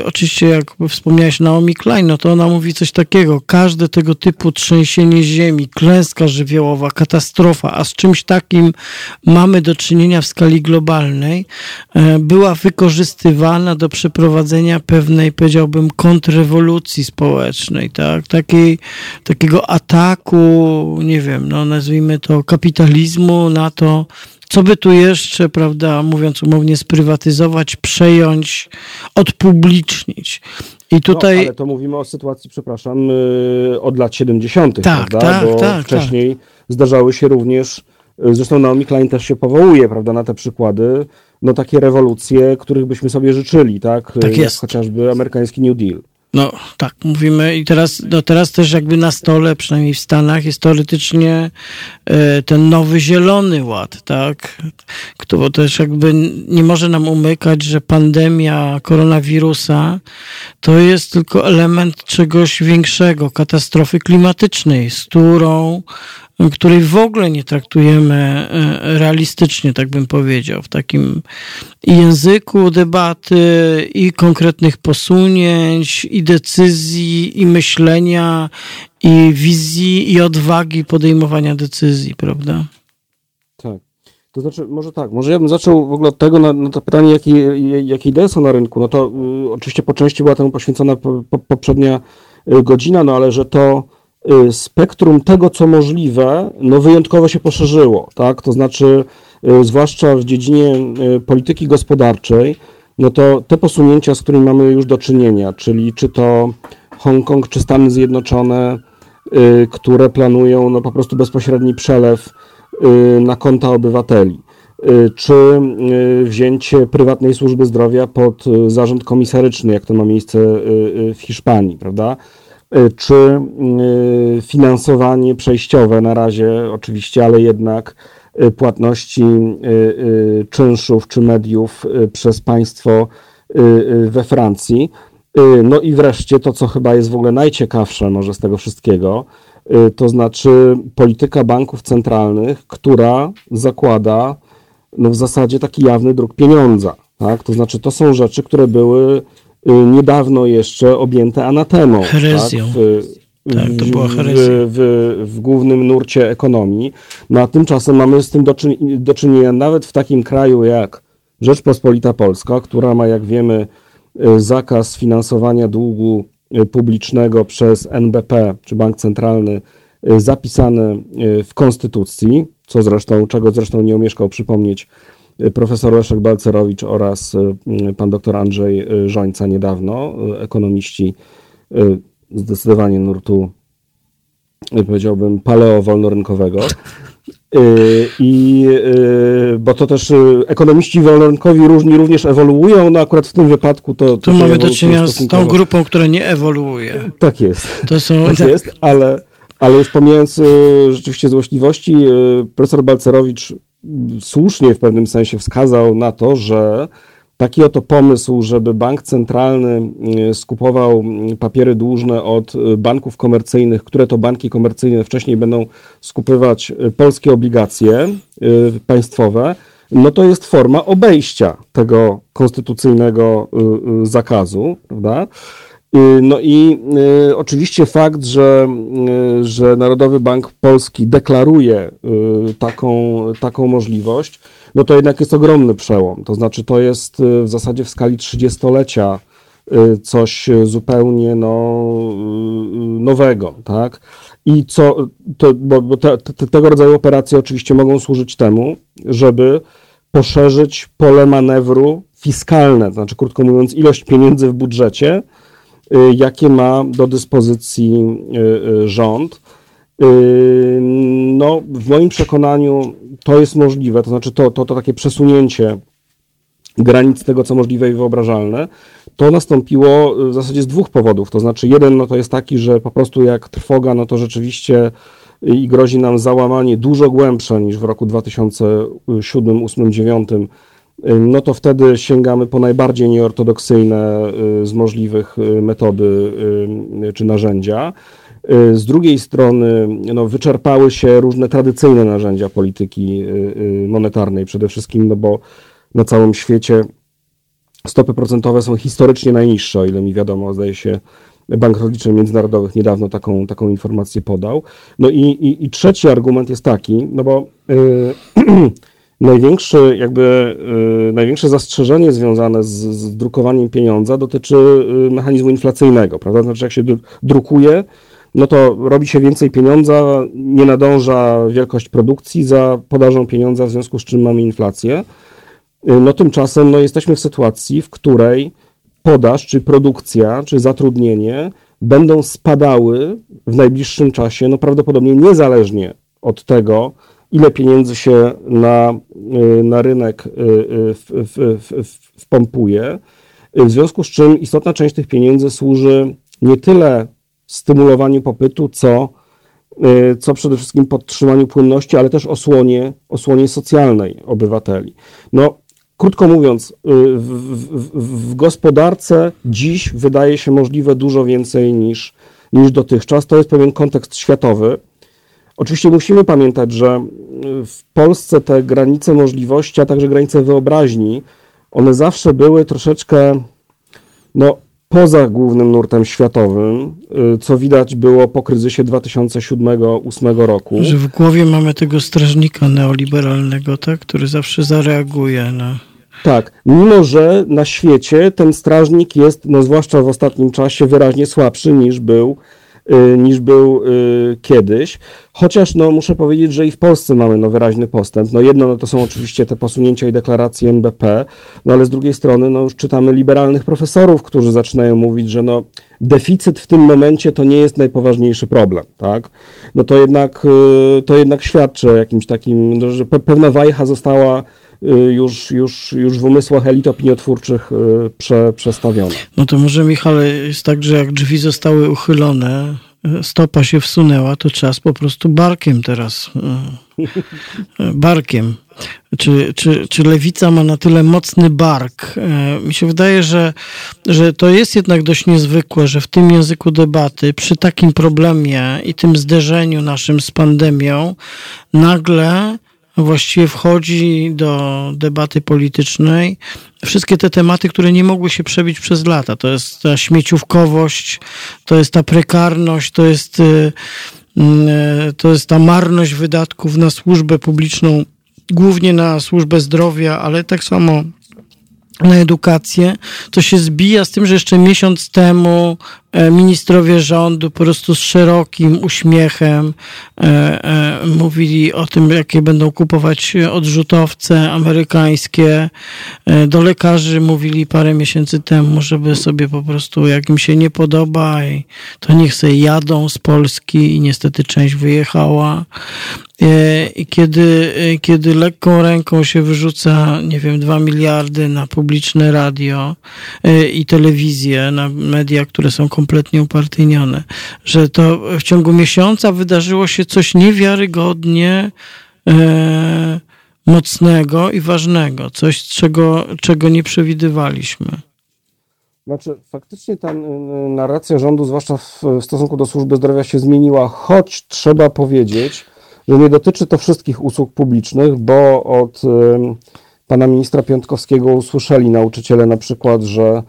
S1: e, oczywiście jak wspomniałeś Naomi Klein, no to ona mówi coś takiego, każde tego typu trzęsienie ziemi, klęska żywiołowa, katastrofa, a z czymś takim mamy do czynienia w skali globalnej, e, była wykorzystywana do przeprowadzenia pewnej, powiedziałbym, kontrrewolucji społecznej, tak? Takiego ataku, nie wiem, no nazwijmy to kapitalizmu na to, co by tu jeszcze, prawda, mówiąc umownie, sprywatyzować, przejąć, odpublicznić.
S4: I tutaj... No, ale to mówimy o sytuacji, przepraszam, y, od lat 70.,
S1: tak,
S4: prawda?
S1: Tak,
S4: Bo
S1: tak,
S4: wcześniej
S1: tak.
S4: zdarzały się również, y, zresztą Naomi Klein też się powołuje, prawda, na te przykłady, no takie rewolucje, których byśmy sobie życzyli, tak?
S1: Tak jest. Jak
S4: chociażby amerykański New Deal.
S1: No tak, mówimy i teraz, no teraz też jakby na stole, przynajmniej w Stanach, jest teoretycznie e, ten nowy zielony ład, tak? Kto też jakby nie może nam umykać, że pandemia koronawirusa to jest tylko element czegoś większego, katastrofy klimatycznej, z którą której w ogóle nie traktujemy e, realistycznie, tak bym powiedział, w takim języku debaty i konkretnych posunięć, i decyzji, i myślenia, i wizji, i odwagi podejmowania decyzji, prawda?
S4: Tak. To znaczy, może tak, może ja bym zaczął w ogóle od tego, na, na to pytanie, jakie, jakie idee są na rynku. No to y, oczywiście po części była temu poświęcona po, po, poprzednia y, godzina, no ale że to spektrum tego, co możliwe, no wyjątkowo się poszerzyło, tak? To znaczy, y, zwłaszcza w dziedzinie y, polityki gospodarczej, no to te posunięcia, z którymi mamy już do czynienia, czyli czy to Hongkong, czy Stany Zjednoczone, które planują no, po prostu bezpośredni przelew na konta obywateli. Czy wzięcie prywatnej służby zdrowia pod zarząd komisaryczny, jak to ma miejsce w Hiszpanii, prawda? Czy finansowanie przejściowe na razie, oczywiście, ale jednak płatności czynszów czy mediów przez państwo we Francji. No i wreszcie to, co chyba jest w ogóle najciekawsze może z tego wszystkiego, to znaczy polityka banków centralnych, która zakłada no w zasadzie taki jawny druk pieniądza. Tak? To znaczy to są rzeczy, które były niedawno jeszcze objęte anatemą.
S1: Herezją. Tak? W, tak, to była herezja.
S4: W, w, w, głównym nurcie ekonomii. No a tymczasem mamy z tym do, do czynienia nawet w takim kraju jak Rzeczpospolita Polska, która ma, jak wiemy, y, zakaz finansowania długu y, publicznego przez NBP, czy Bank Centralny, y, zapisany w Konstytucji, co zresztą, czego zresztą nie omieszkał przypomnieć profesor Leszek Balcerowicz oraz pan doktor Andrzej Żońca niedawno, ekonomiści zdecydowanie nurtu, powiedziałbym, paleo-wolnorynkowego. Y, I y, bo to też y, ekonomiści wolnorynkowi różni również ewoluują, no akurat w tym wypadku to.
S1: Tu mamy do czynienia z tą grupą, która nie ewoluuje.
S4: Tak jest. To są... Tak jest, ale, ale już pomijając rzeczywiście złośliwości, profesor Balcerowicz słusznie w pewnym sensie wskazał na to, że Taki oto pomysł, żeby bank centralny y, skupował y, papiery dłużne od y, banków komercyjnych, które to banki komercyjne wcześniej będą skupywać polskie obligacje państwowe, no to jest forma obejścia tego konstytucyjnego zakazu, prawda? No i y, oczywiście fakt, że, y, że Narodowy Bank Polski deklaruje y, taką, taką możliwość, no to jednak jest ogromny przełom. To znaczy, to jest y, w zasadzie w skali 30-lecia y, coś zupełnie no, y, nowego, tak? I co, to, bo, bo te, te, tego rodzaju operacje oczywiście mogą służyć temu, żeby poszerzyć pole manewru fiskalne, to znaczy, krótko mówiąc, ilość pieniędzy w budżecie, jakie ma do dyspozycji rząd. No, w moim przekonaniu to jest możliwe, to znaczy to, to, to takie przesunięcie granic tego, co możliwe i wyobrażalne, to nastąpiło w zasadzie z dwóch powodów. To znaczy, jeden no to jest taki, że po prostu jak trwoga, no to rzeczywiście i grozi nam załamanie dużo głębsze niż w roku 2007, 2008, 2009, no to wtedy sięgamy po najbardziej nieortodoksyjne y, z możliwych y, metody y, czy narzędzia. Z drugiej strony no, wyczerpały się różne tradycyjne narzędzia polityki monetarnej, przede wszystkim, no bo na całym świecie stopy procentowe są historycznie najniższe, o ile mi wiadomo, zdaje się, Bank Rozliczeń Międzynarodowych niedawno taką, taką informację podał. No i, i, i trzeci argument jest taki, no bo yy, Największy, jakby, y, największe zastrzeżenie związane z, z, drukowaniem pieniądza dotyczy y, mechanizmu inflacyjnego, prawda? Znaczy, jak się drukuje, no to robi się więcej pieniądza, nie nadąża wielkość produkcji za podażą pieniądza, w związku z czym mamy inflację. Y, no tymczasem no, jesteśmy w sytuacji, w której podaż, czy produkcja, czy zatrudnienie będą spadały w najbliższym czasie, no prawdopodobnie niezależnie od tego, ile pieniędzy się na, y, na rynek y, y, wpompuje, w związku z czym istotna część tych pieniędzy służy nie tyle stymulowaniu popytu, co, co przede wszystkim podtrzymaniu płynności, ale też osłonie, osłonie socjalnej obywateli. No, krótko mówiąc, w, w, w, gospodarce dziś wydaje się możliwe dużo więcej niż, niż dotychczas. To jest pewien kontekst światowy. Oczywiście musimy pamiętać, że w Polsce te granice możliwości, a także granice wyobraźni, one zawsze były troszeczkę no, poza głównym nurtem światowym, y, co widać było po kryzysie 2007-2008 roku.
S1: Że w głowie mamy tego strażnika neoliberalnego, tak, który zawsze zareaguje na.
S4: Tak, mimo że na świecie ten strażnik jest, no zwłaszcza w ostatnim czasie, wyraźnie słabszy niż był niż był kiedyś. Chociaż no, muszę powiedzieć, że i w Polsce mamy no, wyraźny postęp. No, jedno no, to są oczywiście te posunięcia i deklaracje NBP, no ale z drugiej strony no, już czytamy liberalnych profesorów, którzy zaczynają mówić, że no, deficyt w tym momencie to nie jest najpoważniejszy problem. Tak? No, to, jednak, to jednak świadczy o jakimś takim, że pewna wajcha została Y, już, już, już w umysłach elit opiniotwórczych y, prze, przestawione.
S1: No to może Michale jest tak, że jak drzwi zostały uchylone, y, stopa się wsunęła, to czas po prostu barkiem teraz. Barkiem. Czy, czy, czy lewica ma na tyle mocny bark? Mi się wydaje, że, że to jest jednak dość niezwykłe, że w tym języku debaty, przy takim problemie i tym zderzeniu naszym z pandemią, nagle właściwie wchodzi do debaty politycznej wszystkie te tematy, które nie mogły się przebić przez lata. To jest ta śmieciówkowość, to jest ta prekarność, to jest, y, y, to jest ta marność wydatków na służbę publiczną, głównie na służbę zdrowia, ale tak samo na edukację, to się zbija z tym, że jeszcze miesiąc temu e, ministrowie rządu po prostu z szerokim uśmiechem e, e, mówili o tym, jakie będą kupować odrzutowce amerykańskie. Do lekarzy mówili parę miesięcy temu, żeby sobie po prostu, jak im się nie podoba, to niech sobie jadą z Polski i niestety część wyjechała. I kiedy, kiedy lekką ręką się wyrzuca, nie wiem, dwa miliardy na publiczne radio e, i telewizję, na media, które są kompletnie upartyjnione, że to w ciągu miesiąca wydarzyło się coś niewiarygodnie e, mocnego i ważnego, coś, czego, czego nie przewidywaliśmy.
S4: Znaczy, faktycznie ta narracja rządu, zwłaszcza w stosunku do służby zdrowia, się zmieniła, choć trzeba powiedzieć, że nie dotyczy to wszystkich usług publicznych, bo od pana ministra Piątkowskiego usłyszeli nauczyciele na przykład, że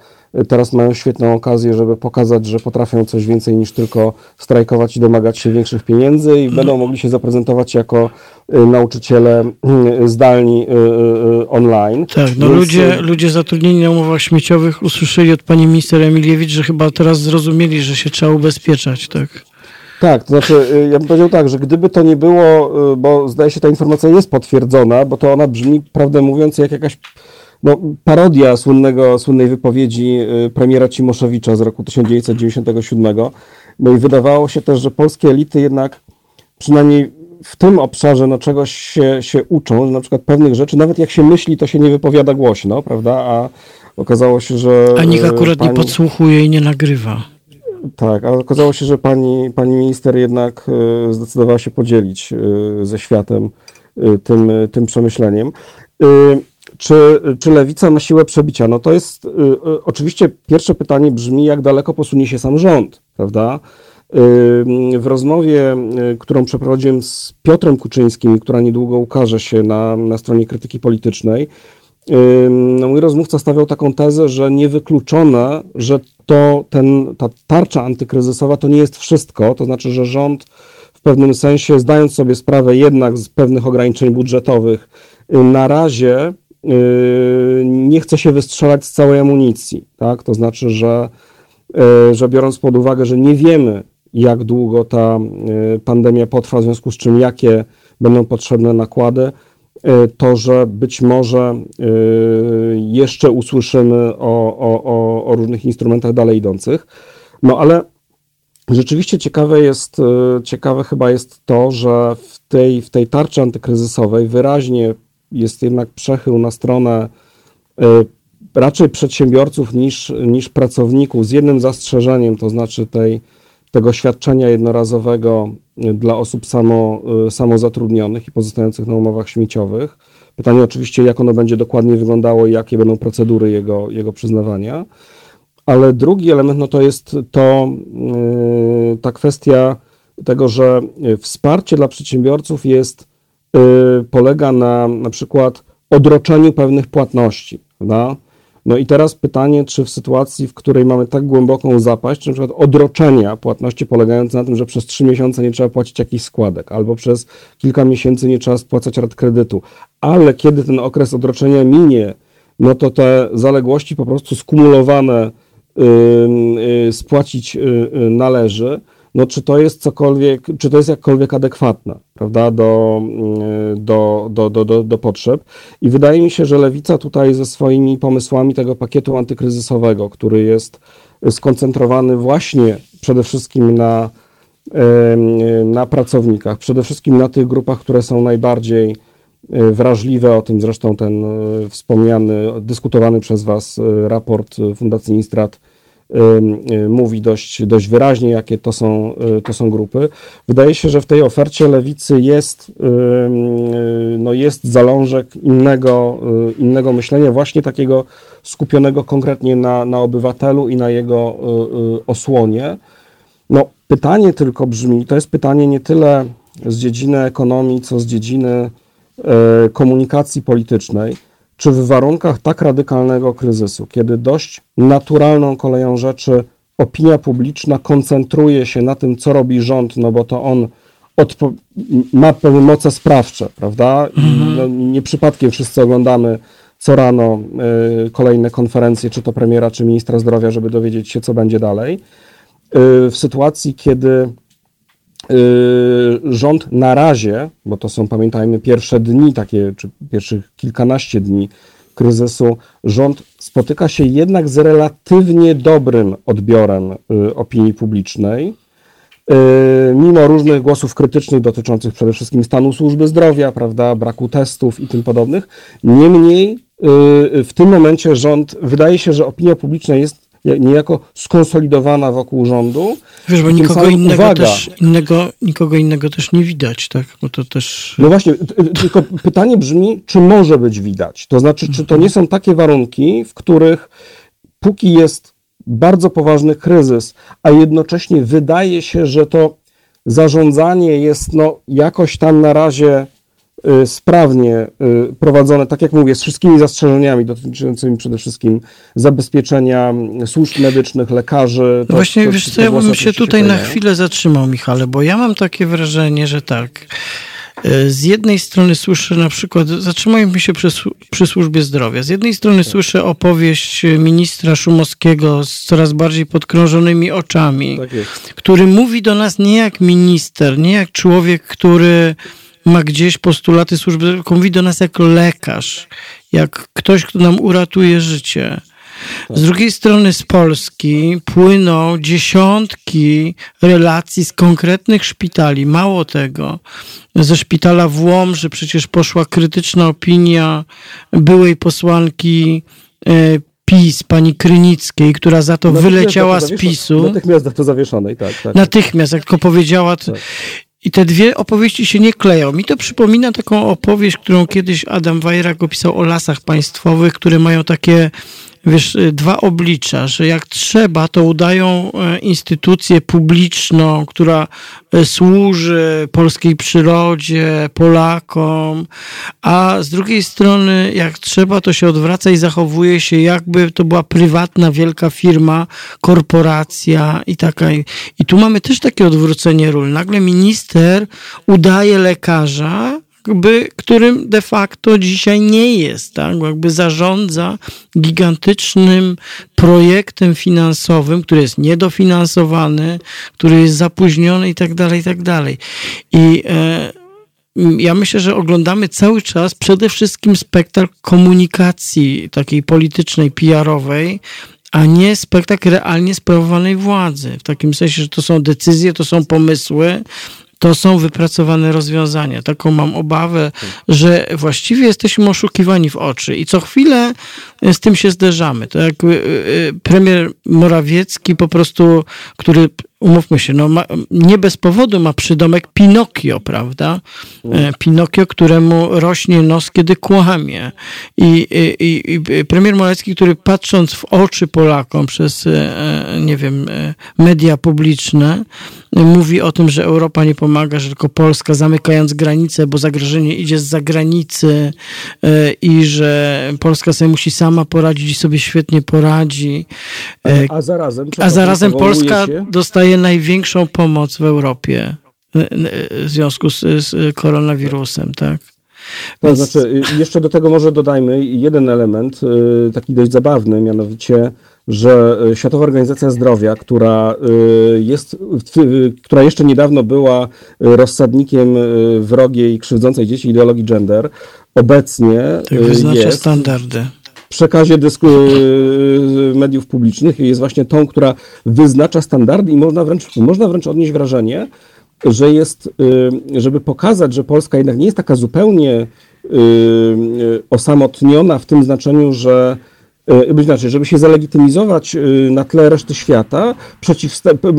S4: teraz mają świetną okazję, żeby pokazać, że potrafią coś więcej niż tylko strajkować i domagać się większych pieniędzy i będą mogli się zaprezentować jako y, nauczyciele y, zdalni online.
S1: Tak, no Więc... ludzie, ludzie zatrudnieni na umowach śmieciowych usłyszeli od pani minister Emiliewicz, że chyba teraz zrozumieli, że się trzeba ubezpieczać, tak?
S4: Tak, to znaczy y, ja bym powiedział tak, że gdyby to nie było, y, bo zdaje się ta informacja jest potwierdzona, bo to ona brzmi, prawdę mówiąc, jak jakaś no, parodia słynnego, słynnej wypowiedzi y, premiera Cimoszewicza z roku 1997. No i wydawało się też, że polskie elity jednak przynajmniej w tym obszarze no, czegoś się, się uczą, na przykład pewnych rzeczy, nawet jak się myśli, to się nie wypowiada głośno, prawda? A okazało się, że...
S1: A nikt akurat pani... nie podsłuchuje i nie nagrywa.
S4: Tak, ale okazało się, że pani, pani minister jednak e, zdecydowała się podzielić e, ze światem e, tym, tym przemyśleniem. Czy, czy lewica ma siłę przebicia? No to jest oczywiście pierwsze pytanie brzmi, jak daleko posunie się sam rząd, prawda? W rozmowie, którą przeprowadziłem z Piotrem Kuczyńskim, która niedługo ukaże się na, na stronie krytyki politycznej, no mój rozmówca stawiał taką tezę, że niewykluczone, że to ten, ta tarcza antykryzysowa to nie jest wszystko, to znaczy, że rząd w pewnym sensie, zdając sobie sprawę jednak z pewnych ograniczeń budżetowych, na razie nie chce się wystrzelać z całej amunicji. Tak? To znaczy, że, że biorąc pod uwagę, że nie wiemy, jak długo ta pandemia potrwa, w związku z czym jakie będą potrzebne nakłady, to, że być może e, jeszcze usłyszymy o, o, o różnych instrumentach dalej idących. No ale rzeczywiście ciekawe jest, e, ciekawe chyba jest to, że w tej, w tej tarczy antykryzysowej wyraźnie jest jednak przechył na stronę raczej przedsiębiorców niż, niż pracowników, z jednym zastrzeżeniem, to znaczy tej tego świadczenia jednorazowego y, dla osób samo, y, samozatrudnionych i pozostających na umowach śmieciowych. Pytanie oczywiście, jak ono będzie dokładnie wyglądało i jakie będą procedury jego, jego przyznawania. Ale drugi element no to jest to y, ta kwestia tego, że wsparcie dla przedsiębiorców jest, polega na na przykład odroczeniu pewnych płatności. Prawda? No i teraz pytanie, czy w sytuacji, w której mamy tak głęboką zapaść, czy na przykład odroczenia płatności polegające na tym, że przez trzy miesiące nie trzeba płacić jakichś składek, albo przez kilka miesięcy nie trzeba spłacać rat kredytu, ale kiedy ten okres odroczenia minie, no to te zaległości po prostu skumulowane yy, yy, spłacić yy, należy, no czy to jest cokolwiek, czy to jest jakkolwiek adekwatne, prawda, do, do, do, do, do, do potrzeb. I wydaje mi się, że Lewica tutaj ze swoimi pomysłami tego pakietu antykryzysowego, który jest skoncentrowany właśnie przede wszystkim na, na pracownikach, przede wszystkim na tych grupach, które są najbardziej e, wrażliwe. O tym zresztą ten e, wspomniany, dyskutowany przez Was e, raport Fundacji Instrat mówi dość, dość wyraźnie, jakie to są, to są grupy. Wydaje się, że w tej ofercie lewicy jest, no jest zalążek innego, innego myślenia, właśnie takiego skupionego konkretnie na, na obywatelu i na jego osłonie. No, pytanie tylko brzmi, to jest pytanie nie tyle z dziedziny ekonomii, co z dziedziny komunikacji politycznej. Czy w warunkach tak radykalnego kryzysu, kiedy dość naturalną koleją rzeczy opinia publiczna koncentruje się na tym, co robi rząd, no bo to on ma pewne moce sprawcze, prawda? Mhm. No, nie przypadkiem wszyscy oglądamy co rano y, kolejne konferencje, czy to premiera, czy ministra zdrowia, żeby dowiedzieć się, co będzie dalej. Y, w sytuacji, kiedy rząd na razie, bo to są, pamiętajmy, pierwsze dni takie, czy pierwszych kilkanaście dni kryzysu, rząd spotyka się jednak z relatywnie dobrym odbiorem y, opinii publicznej, mimo różnych głosów krytycznych dotyczących przede wszystkim stanu służby zdrowia, prawda, braku testów i tym podobnych. Niemniej w tym momencie rząd, wydaje się, że opinia publiczna jest niejako skonsolidowana wokół rządu.
S1: Wiesz, bo nikogo innego, uwaga, też, innego, nikogo innego też nie widać, tak? Bo to też...
S4: No właśnie, tylko pytanie brzmi, czy może być widać? To znaczy, czy to nie są takie warunki, w których póki jest bardzo poważny kryzys, a jednocześnie wydaje się, że to zarządzanie jest no, jakoś tam na razie sprawnie y, prowadzone, tak jak mówię, z wszystkimi zastrzeżeniami dotyczącymi przede wszystkim zabezpieczenia służb medycznych, lekarzy.
S1: No właśnie, to, wiesz co, ja bym się tutaj na chwilę zatrzymał, Michale, bo ja mam takie wrażenie, że tak, y, z jednej strony słyszę na przykład, zatrzymajmy się przy, przy służbie zdrowia. Z jednej strony tak. słyszę opowieść ministra Szumowskiego z coraz bardziej podkrążonymi oczami, tak który mówi do nas nie jak minister, nie jak człowiek, który ma gdzieś postulaty służby, mówi do nas jako lekarz, jak ktoś, kto nam uratuje życie. Z drugiej strony z Polski płyną dziesiątki relacji z konkretnych szpitali. Mało tego, ze szpitala w Łomży przecież poszła krytyczna opinia byłej posłanki e, PiS, pani Krynickiej, która za to wyleciała z PiSu.
S4: Natychmiast to zawieszonej, tak, tak.
S1: Natychmiast, jak tylko powiedziała. To... Tak. I te dwie opowieści się nie kleją. Mi to przypomina taką opowieść, którą kiedyś Adam Wajrak opisał o lasach państwowych, które mają takie wiesz, y, dwa oblicza, że jak trzeba, to udają e, instytucję publiczną, która e, służy polskiej przyrodzie, Polakom, a z drugiej strony, jak trzeba, to się odwraca i zachowuje się, jakby to była prywatna, wielka firma, korporacja i taka. I tu mamy też takie odwrócenie ról. Nagle minister udaje lekarza, jakby, którym de facto dzisiaj nie jest, tak? Jakby zarządza gigantycznym projektem finansowym, który jest niedofinansowany, który jest zapóźniony i tak dalej, i tak dalej. I e, ja myślę, że oglądamy cały czas przede wszystkim spektakl komunikacji takiej politycznej, PR-owej, a nie spektakl realnie sprawowanej władzy. W takim sensie, że to są decyzje, to są pomysły, to są wypracowane rozwiązania. Taką mam obawę, że właściwie jesteśmy oszukiwani w oczy i co chwilę z tym się zderzamy. To jak y, y, premier Morawiecki po prostu, który umówmy się, no ma, nie bez powodu ma przydomek Pinokio, prawda? Mm. Pinokio, któremu rośnie nos, kiedy kłamie. I, i, i premier Morawiecki, który patrząc w oczy Polakom przez, e, nie wiem, media publiczne, mówi o tym, że Europa nie pomaga, że tylko Polska, zamykając granice, bo zagrożenie idzie z zagranicy i że Polska sobie musi sama poradzić i sobie świetnie poradzi.
S4: A, a zarazem,
S1: a zarazem Polska się? dostaje daje największą pomoc w Europie w związku z, z koronawirusem, tak?
S4: To znaczy, jeszcze do tego może dodajmy jeden element, y, taki dość zabawny, mianowicie że Światowa Organizacja Zdrowia, która jest, która jeszcze niedawno była rozsadnikiem wrogiej, krzywdzącej dzieci ideologii gender, obecnie
S1: tak wyznacza
S4: jest
S1: standardy
S4: przekazie dysku, mediów publicznych jest właśnie tą, która wyznacza standardy i można wręcz, można wręcz odnieść wrażenie, że jest, żeby pokazać, że Polska jednak nie jest taka zupełnie osamotniona w tym znaczeniu, że być inaczej, żeby się zalegitymizować e, na tle reszty świata,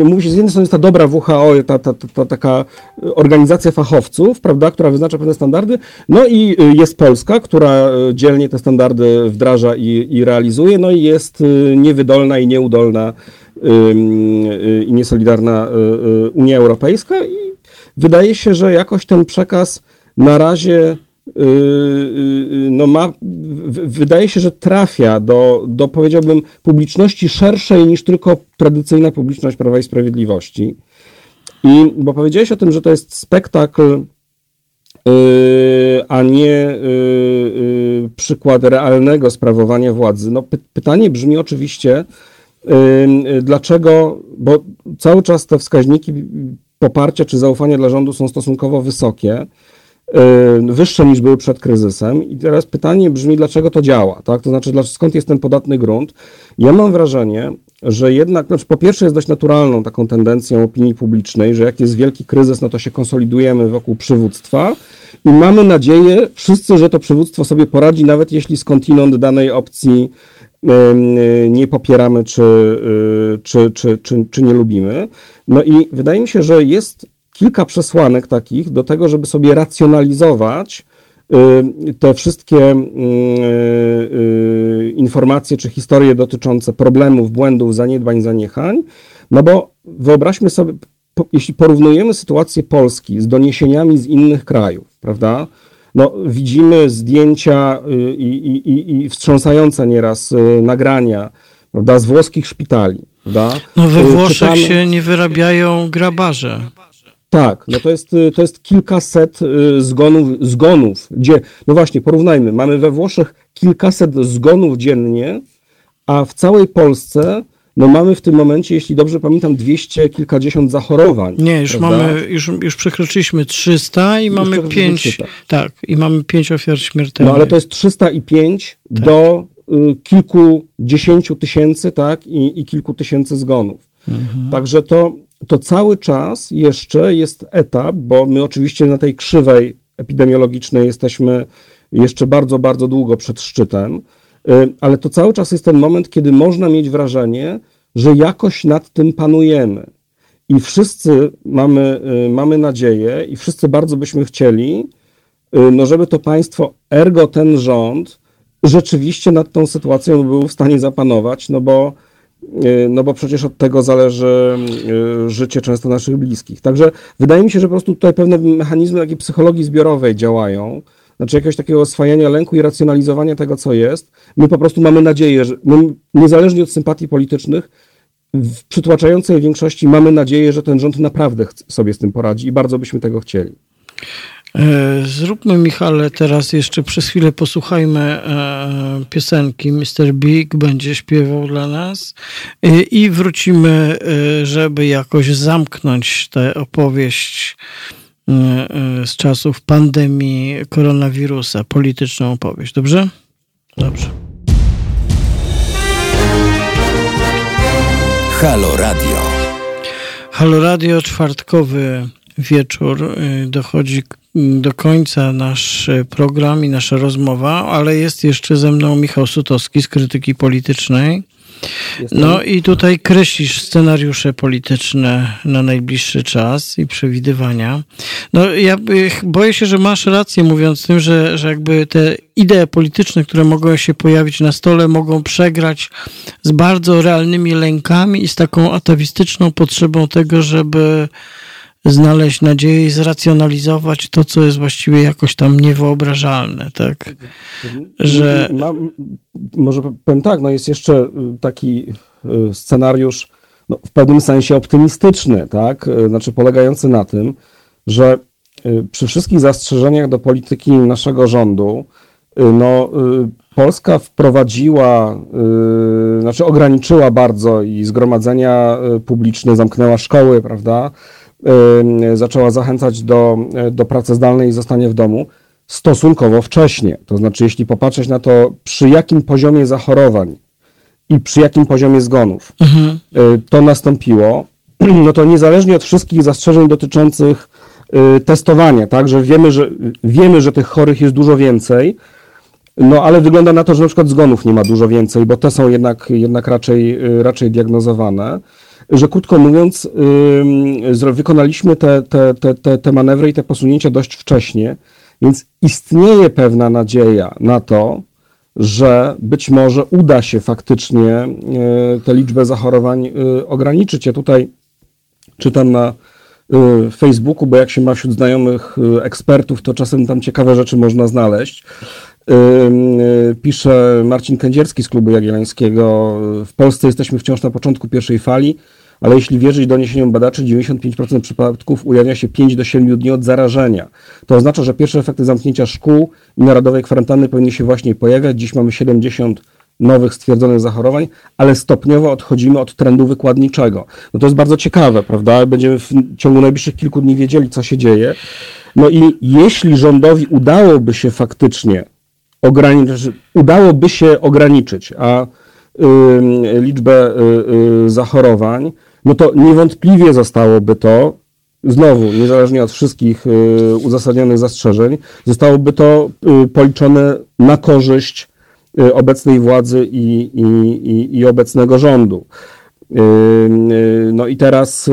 S4: mówi się z jednej strony jest ta dobra WHO, ta, ta, ta, ta, taka organizacja fachowców, prawda, która wyznacza pewne standardy, no i e, jest Polska, która dzielnie te standardy wdraża i, i realizuje, no i jest niewydolna i nieudolna i niesolidarna Unia Europejska i wydaje się, że jakoś ten przekaz na razie no ma, wydaje się, że trafia do, do, powiedziałbym, publiczności szerszej niż tylko tradycyjna publiczność Prawa i Sprawiedliwości. I, bo powiedziałeś o tym, że to jest spektakl, a nie przykład realnego sprawowania władzy. No, pytanie brzmi oczywiście, dlaczego, bo cały czas te wskaźniki poparcia czy zaufania dla rządu są stosunkowo wysokie. Y, wyższe niż były przed kryzysem. I teraz pytanie brzmi, dlaczego to działa? Tak? To znaczy, skąd jest ten podatny grunt? Ja mam wrażenie, że jednak, znaczy po pierwsze jest dość naturalną taką tendencją opinii publicznej, że jak jest wielki kryzys, no to się konsolidujemy wokół przywództwa i mamy nadzieję wszyscy, że to przywództwo sobie poradzi, nawet jeśli skądinąd danej opcji nie popieramy czy, y, czy, czy, czy, czy nie lubimy. No i wydaje mi się, że jest kilka przesłanek takich do tego, żeby sobie racjonalizować y, te wszystkie y, y, informacje czy historie dotyczące problemów, błędów, zaniedbań, zaniechań. No bo wyobraźmy sobie, jeśli porównujemy sytuację Polski z doniesieniami z innych krajów, prawda? No, widzimy zdjęcia i, i, i wstrząsające nieraz nagrania prawda, z włoskich szpitali. Prawda?
S1: No we Włoszech Czytamy... się nie wyrabiają grabarze.
S4: Tak, no to jest, y, to jest kilkaset y, zgonów, zgonów, gdzie, no właśnie, porównajmy, mamy we Włoszech kilkaset zgonów dziennie, a w całej Polsce no mamy w tym momencie, jeśli dobrze pamiętam, dwieście kilkadziesiąt zachorowań.
S1: Nie, już prawda? mamy, już, już przekroczyliśmy 300 i już mamy pięć, tak, i mamy pięć ofiar śmiertelnych.
S4: No ale to jest 305 tak. do y, kilkudziesięciu tysięcy, tak, i, i kilku tysięcy zgonów. Mhm. Także to, to cały czas jeszcze jest etap, bo my oczywiście na tej krzywej epidemiologicznej jesteśmy jeszcze bardzo, bardzo długo przed szczytem, y, ale to cały czas jest ten moment, kiedy można mieć wrażenie, że jakoś nad tym panujemy. I wszyscy mamy, y, mamy nadzieję i wszyscy bardzo byśmy chcieli, y, no żeby to państwo, ergo ten rząd, rzeczywiście nad tą sytuacją był w stanie zapanować, no bo no bo przecież od tego zależy y, życie często naszych bliskich. Także wydaje mi się, że po prostu tutaj pewne mechanizmy takiej psychologii zbiorowej działają, znaczy jakiegoś takiego oswajania lęku i racjonalizowania tego, co jest. My po prostu mamy nadzieję, że my, niezależnie od sympatii politycznych, w przytłaczającej większości mamy nadzieję, że ten rząd naprawdę sobie z tym poradzi i bardzo byśmy tego chcieli.
S1: E, zróbmy, Michale, teraz jeszcze przez chwilę posłuchajmy e, piosenki. Mr. Big będzie śpiewał dla nas e, i wrócimy, żeby jakoś zamknąć tę opowieść z czasów pandemii koronawirusa, polityczną opowieść. Dobrze? Dobrze.
S3: Halo Radio.
S1: Halo Radio, czwartkowy wieczór. Dochodzi do końca nasz program i nasza rozmowa, ale jest jeszcze ze mną Michał Sutowski z Krytyki Politycznej. Jestem. No i tutaj kreślisz scenariusze polityczne na najbliższy czas i przewidywania. No ja boję się, że masz rację mówiąc tym, że, że jakby te idee polityczne, które mogą się pojawić na stole, mogą przegrać z bardzo realnymi lękami i z taką atawistyczną potrzebą tego, żeby znaleźć nadzieję i zracjonalizować to, co jest właściwie jakoś tam niewyobrażalne, tak? Że...
S4: może powiem tak, no jest jeszcze y, taki y, scenariusz no, w pewnym sensie optymistyczny, tak? Y, znaczy polegający na tym, że przy wszystkich zastrzeżeniach do polityki naszego rządu, no Polska wprowadziła, znaczy ograniczyła bardzo i zgromadzenia publiczne, zamknęła szkoły, prawda? Yy, zaczęła zachęcać do, do pracy zdalnej i zostania w domu stosunkowo wcześnie. To znaczy, jeśli popatrzeć na to, przy jakim poziomie zachorowań i przy jakim poziomie zgonów mhm. to nastąpiło, no to niezależnie od wszystkich zastrzeżeń dotyczących y, testowania, tak, że wiemy, że wiemy, że tych chorych jest dużo więcej, no ale wygląda na to, że na przykład zgonów nie ma dużo więcej, bo te są jednak, jednak raczej, y, raczej diagnozowane. Że krótko mówiąc, wykonaliśmy te, te, te, te manewry i te posunięcia dość wcześnie, więc istnieje pewna nadzieja na to, że być może uda się faktycznie y, tę liczbę zachorowań y, ograniczyć. Ja tutaj czytam na y, Facebooku, bo jak się ma wśród znajomych ekspertów, to czasem tam ciekawe rzeczy można znaleźć. Pisze Marcin Kędzierski z Klubu Jagiellońskiego. W Polsce jesteśmy wciąż na początku pierwszej fali, ale jeśli wierzyć doniesieniom badaczy, 95% przypadków ujawnia się 5 do 7 dni od zarażenia. To oznacza, że pierwsze efekty zamknięcia szkół i narodowej kwarantanny powinny się właśnie pojawiać. Dziś mamy 70 nowych stwierdzonych zachorowań, ale stopniowo odchodzimy od trendu wykładniczego. No to jest bardzo ciekawe, prawda? Będziemy w ciągu najbliższych kilku dni wiedzieli, co się dzieje. No i jeśli rządowi udałoby się faktycznie ograniczyć, udałoby się ograniczyć, a liczbę y, y, zachorowań, no to niewątpliwie zostałoby to, znowu, niezależnie od wszystkich y, uzasadnionych zastrzeżeń, zostałoby to y, policzone na korzyść Y, obecnej władzy i, i, i, i obecnego rządu. No i teraz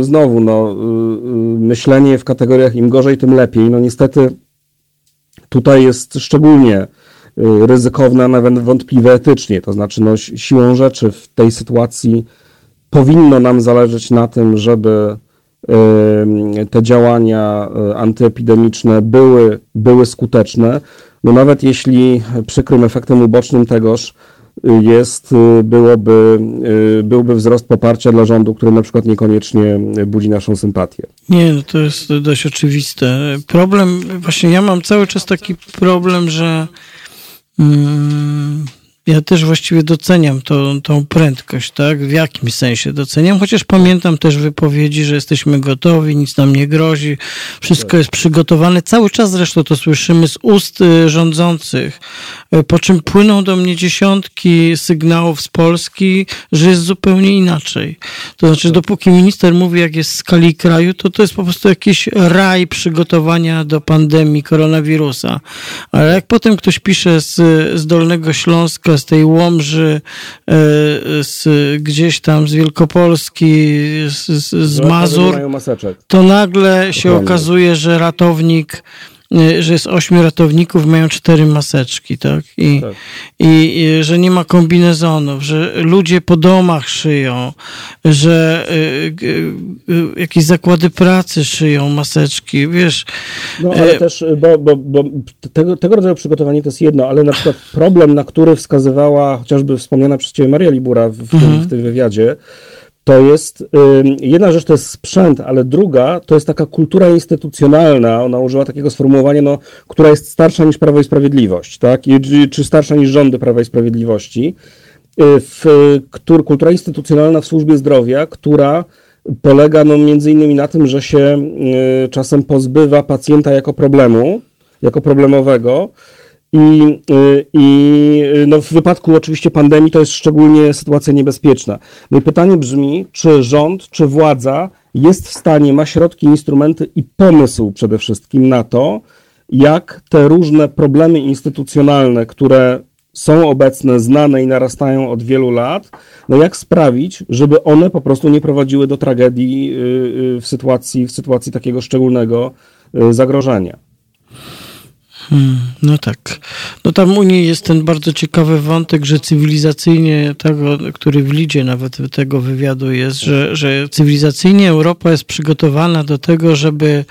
S4: znowu, no, myślenie w kategoriach im gorzej, tym lepiej. No niestety tutaj jest szczególnie ryzykowne, a nawet wątpliwe etycznie. To znaczy, no, siłą rzeczy w tej sytuacji powinno nam zależeć na tym, żeby te działania antyepidemiczne były, były skuteczne. No nawet jeśli przykrym efektem ubocznym tegoż y, jest, y, byłoby, y, byłby wzrost poparcia dla rządu, który na przykład niekoniecznie budzi naszą sympatię.
S1: Nie, no to jest dość oczywiste. Problem, właśnie ja mam cały czas taki problem, że mm, ja też właściwie doceniam tą, tą prędkość, tak? W jakimś sensie doceniam, chociaż pamiętam też wypowiedzi, że jesteśmy gotowi, nic nam nie grozi, wszystko jest przygotowane. Cały czas zresztą to słyszymy z ust y, rządzących, y, po czym płyną do mnie dziesiątki sygnałów z Polski, że jest zupełnie inaczej. To znaczy, dopóki minister mówi, jak jest w skali kraju, to to jest po prostu jakiś raj przygotowania do pandemii koronawirusa. Ale jak potem ktoś pisze z, z Dolnego Śląska, z tej Łomży, e, z, gdzieś tam z Wielkopolski, z, z Mazur, to nagle się okazuje, że ratownik że jest ośmiu ratowników, mają cztery maseczki, tak? I, tak. I, I, że nie ma kombinezonów, że ludzie po domach szyją, że y, y, y, jakieś zakłady pracy szyją maseczki, wiesz.
S4: No ale y też, bo, bo, bo tego, tego rodzaju przygotowanie to jest jedno, ale na przykład problem, na który wskazywała chociażby wspomniana przez ciebie Maria Libura w, w, mhm. tym, w tym wywiadzie, to jest, jedna rzecz to jest sprzęt, ale druga to jest taka kultura instytucjonalna, ona użyła takiego sformułowania, no, która jest starsza niż Prawo i Sprawiedliwość, tak? I, czy starsza niż rządy Prawa i Sprawiedliwości. Y, w, kultura instytucjonalna w służbie zdrowia, która polega no, między innymi na tym, że się y, czasem pozbywa pacjenta jako problemu, jako problemowego, i, y, i no w wypadku oczywiście pandemii to jest szczególnie sytuacja niebezpieczna. No i pytanie brzmi, czy rząd, czy władza jest w stanie, ma środki, instrumenty i pomysł przede wszystkim na to, jak te różne problemy instytucjonalne, które są obecne, znane i narastają od wielu lat, no jak sprawić, żeby one po prostu nie prowadziły do tragedii y, y, w sytuacji, w sytuacji takiego szczególnego zagrożenia.
S1: Hmm, no tak. No tam u niej jest ten bardzo ciekawy wątek, że cywilizacyjnie tego, który w lidzie nawet tego wywiadu jest, że, że cywilizacyjnie Europa jest przygotowana do tego, żeby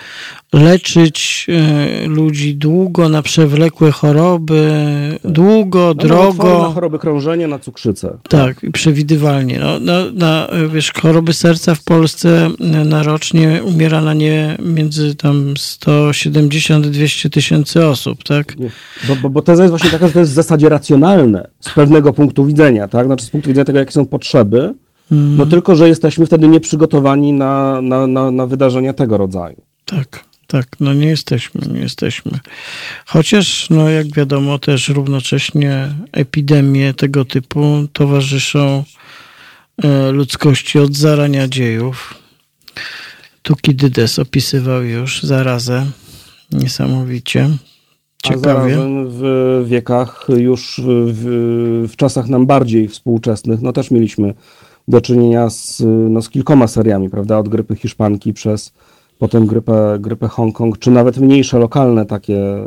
S1: leczyć e, ludzi długo na przewlekłe choroby, długo,
S4: No,
S1: drogo.
S4: Na choroby krążenia, na cukrzycę.
S1: Tak, i przewidywalnie. No, na, na, wiesz, choroby serca w Polsce e, na rocznie umiera na nie między tam 170-200 tysięcy osób, tak?
S4: Bo, bo, bo teza jest właśnie taka, że to jest w zasadzie racjonalne z pewnego punktu widzenia, tak? Znaczy z punktu widzenia tego, jakie są potrzeby, no tylko, że jesteśmy wtedy nieprzygotowani na, na, na, na wydarzenia tego rodzaju.
S1: Tak, tak, no nie jesteśmy, nie jesteśmy. Chociaż, no jak wiadomo, też równocześnie epidemie tego typu towarzyszą e, ludzkości od zarania dziejów. Tukidydes opisywał już zarazę niesamowicie. Ciekawie.
S4: w wiekach już w, w czasach nam bardziej współczesnych, no też mieliśmy do czynienia z, no, z kilkoma seriami, prawda? Od grypy hiszpanki przez potem grypę, grypę Hongkong, czy nawet mniejsze lokalne takie y,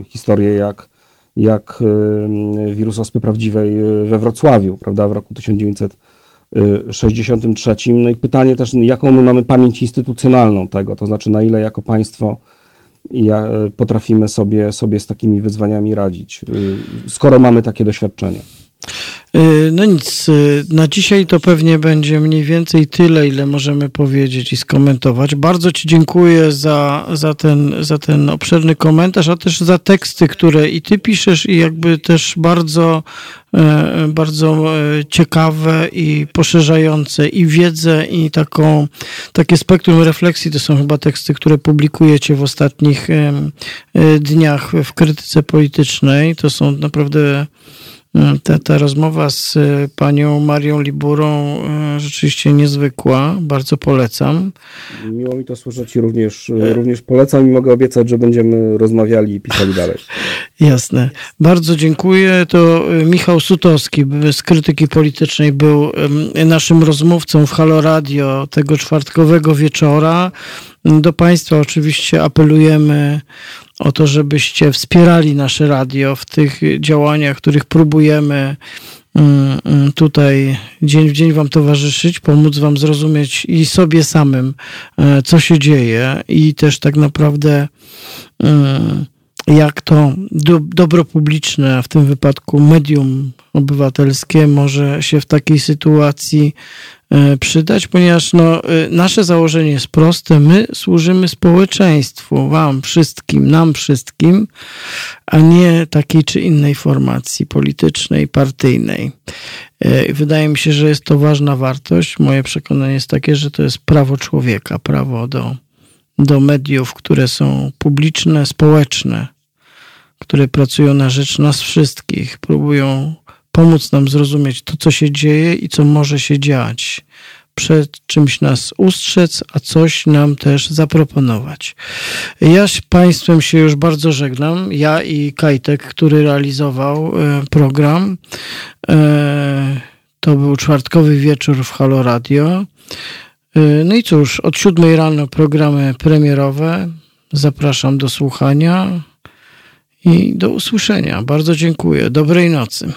S4: y, historie jak, jak y, wirus ospy prawdziwej we Wrocławiu, prawda? W roku 1963. No i pytanie też, jaką my mamy pamięć instytucjonalną tego, to znaczy na ile jako państwo potrafimy sobie, sobie z takimi wyzwaniami radzić, skoro mamy takie doświadczenie.
S1: Y, No nic, y, na dzisiaj to pewnie będzie mniej więcej tyle, ile możemy powiedzieć i skomentować. Bardzo Ci dziękuję za, za, ten, za ten obszerny komentarz, a też za teksty, które i Ty piszesz i jakby też bardzo, e, bardzo e, ciekawe i poszerzające i wiedzę i taką, takie spektrum refleksji. To są chyba teksty, które publikujecie w ostatnich e, dniach w krytyce politycznej. To są naprawdę ta, ta rozmowa z e, panią Marią Liburą e, rzeczywiście niezwykła. Bardzo polecam.
S4: Miło mi to słyszeć i również, również polecam i mogę obiecać, że będziemy rozmawiali i pisali dalej.
S1: Jasne. Bardzo dziękuję. To e, Michał Sutowski z Krytyki Politycznej był naszym rozmówcą w Halo Radio tego czwartkowego wieczora. Do Państwa oczywiście apelujemy o to, żebyście wspierali nasze radio w tych działaniach, których próbujemy mm, mm, tutaj dzień w dzień Wam towarzyszyć, pomóc Wam zrozumieć i sobie samym, e, co się dzieje i też tak naprawdę mm, jak to do, dobro publiczne, a w tym wypadku medium obywatelskie może się w takiej sytuacji przydać, ponieważ no, e, nasze założenie jest proste. My służymy społeczeństwu, wam wszystkim, nam wszystkim, a nie takiej czy innej formacji politycznej, partyjnej. E, Wydaje mi się, że jest to ważna wartość. Moje przekonanie jest takie, że to jest prawo człowieka, prawo do, do mediów, które są publiczne, społeczne, które pracują na rzecz nas wszystkich, próbują pomóc nam zrozumieć to, co się dzieje i co może się dziać. Przed czymś nas ustrzec, a coś nam też zaproponować. Ja z Państwem się już bardzo żegnam. Ja i Kajtek, który realizował e, program. E, To był czwartkowy wieczór w Halo Radio. E, No i cóż, od siódmej rano programy premierowe. Zapraszam do słuchania i do usłyszenia. Bardzo dziękuję. Dobrej nocy.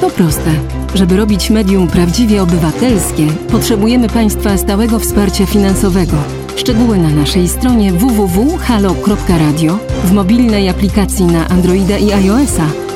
S3: To proste. Żeby robić medium prawdziwie obywatelskie, potrzebujemy Państwa stałego wsparcia finansowego. Szczegóły na naszej stronie www.halo.radio, w mobilnej aplikacji na Androida i iOS-a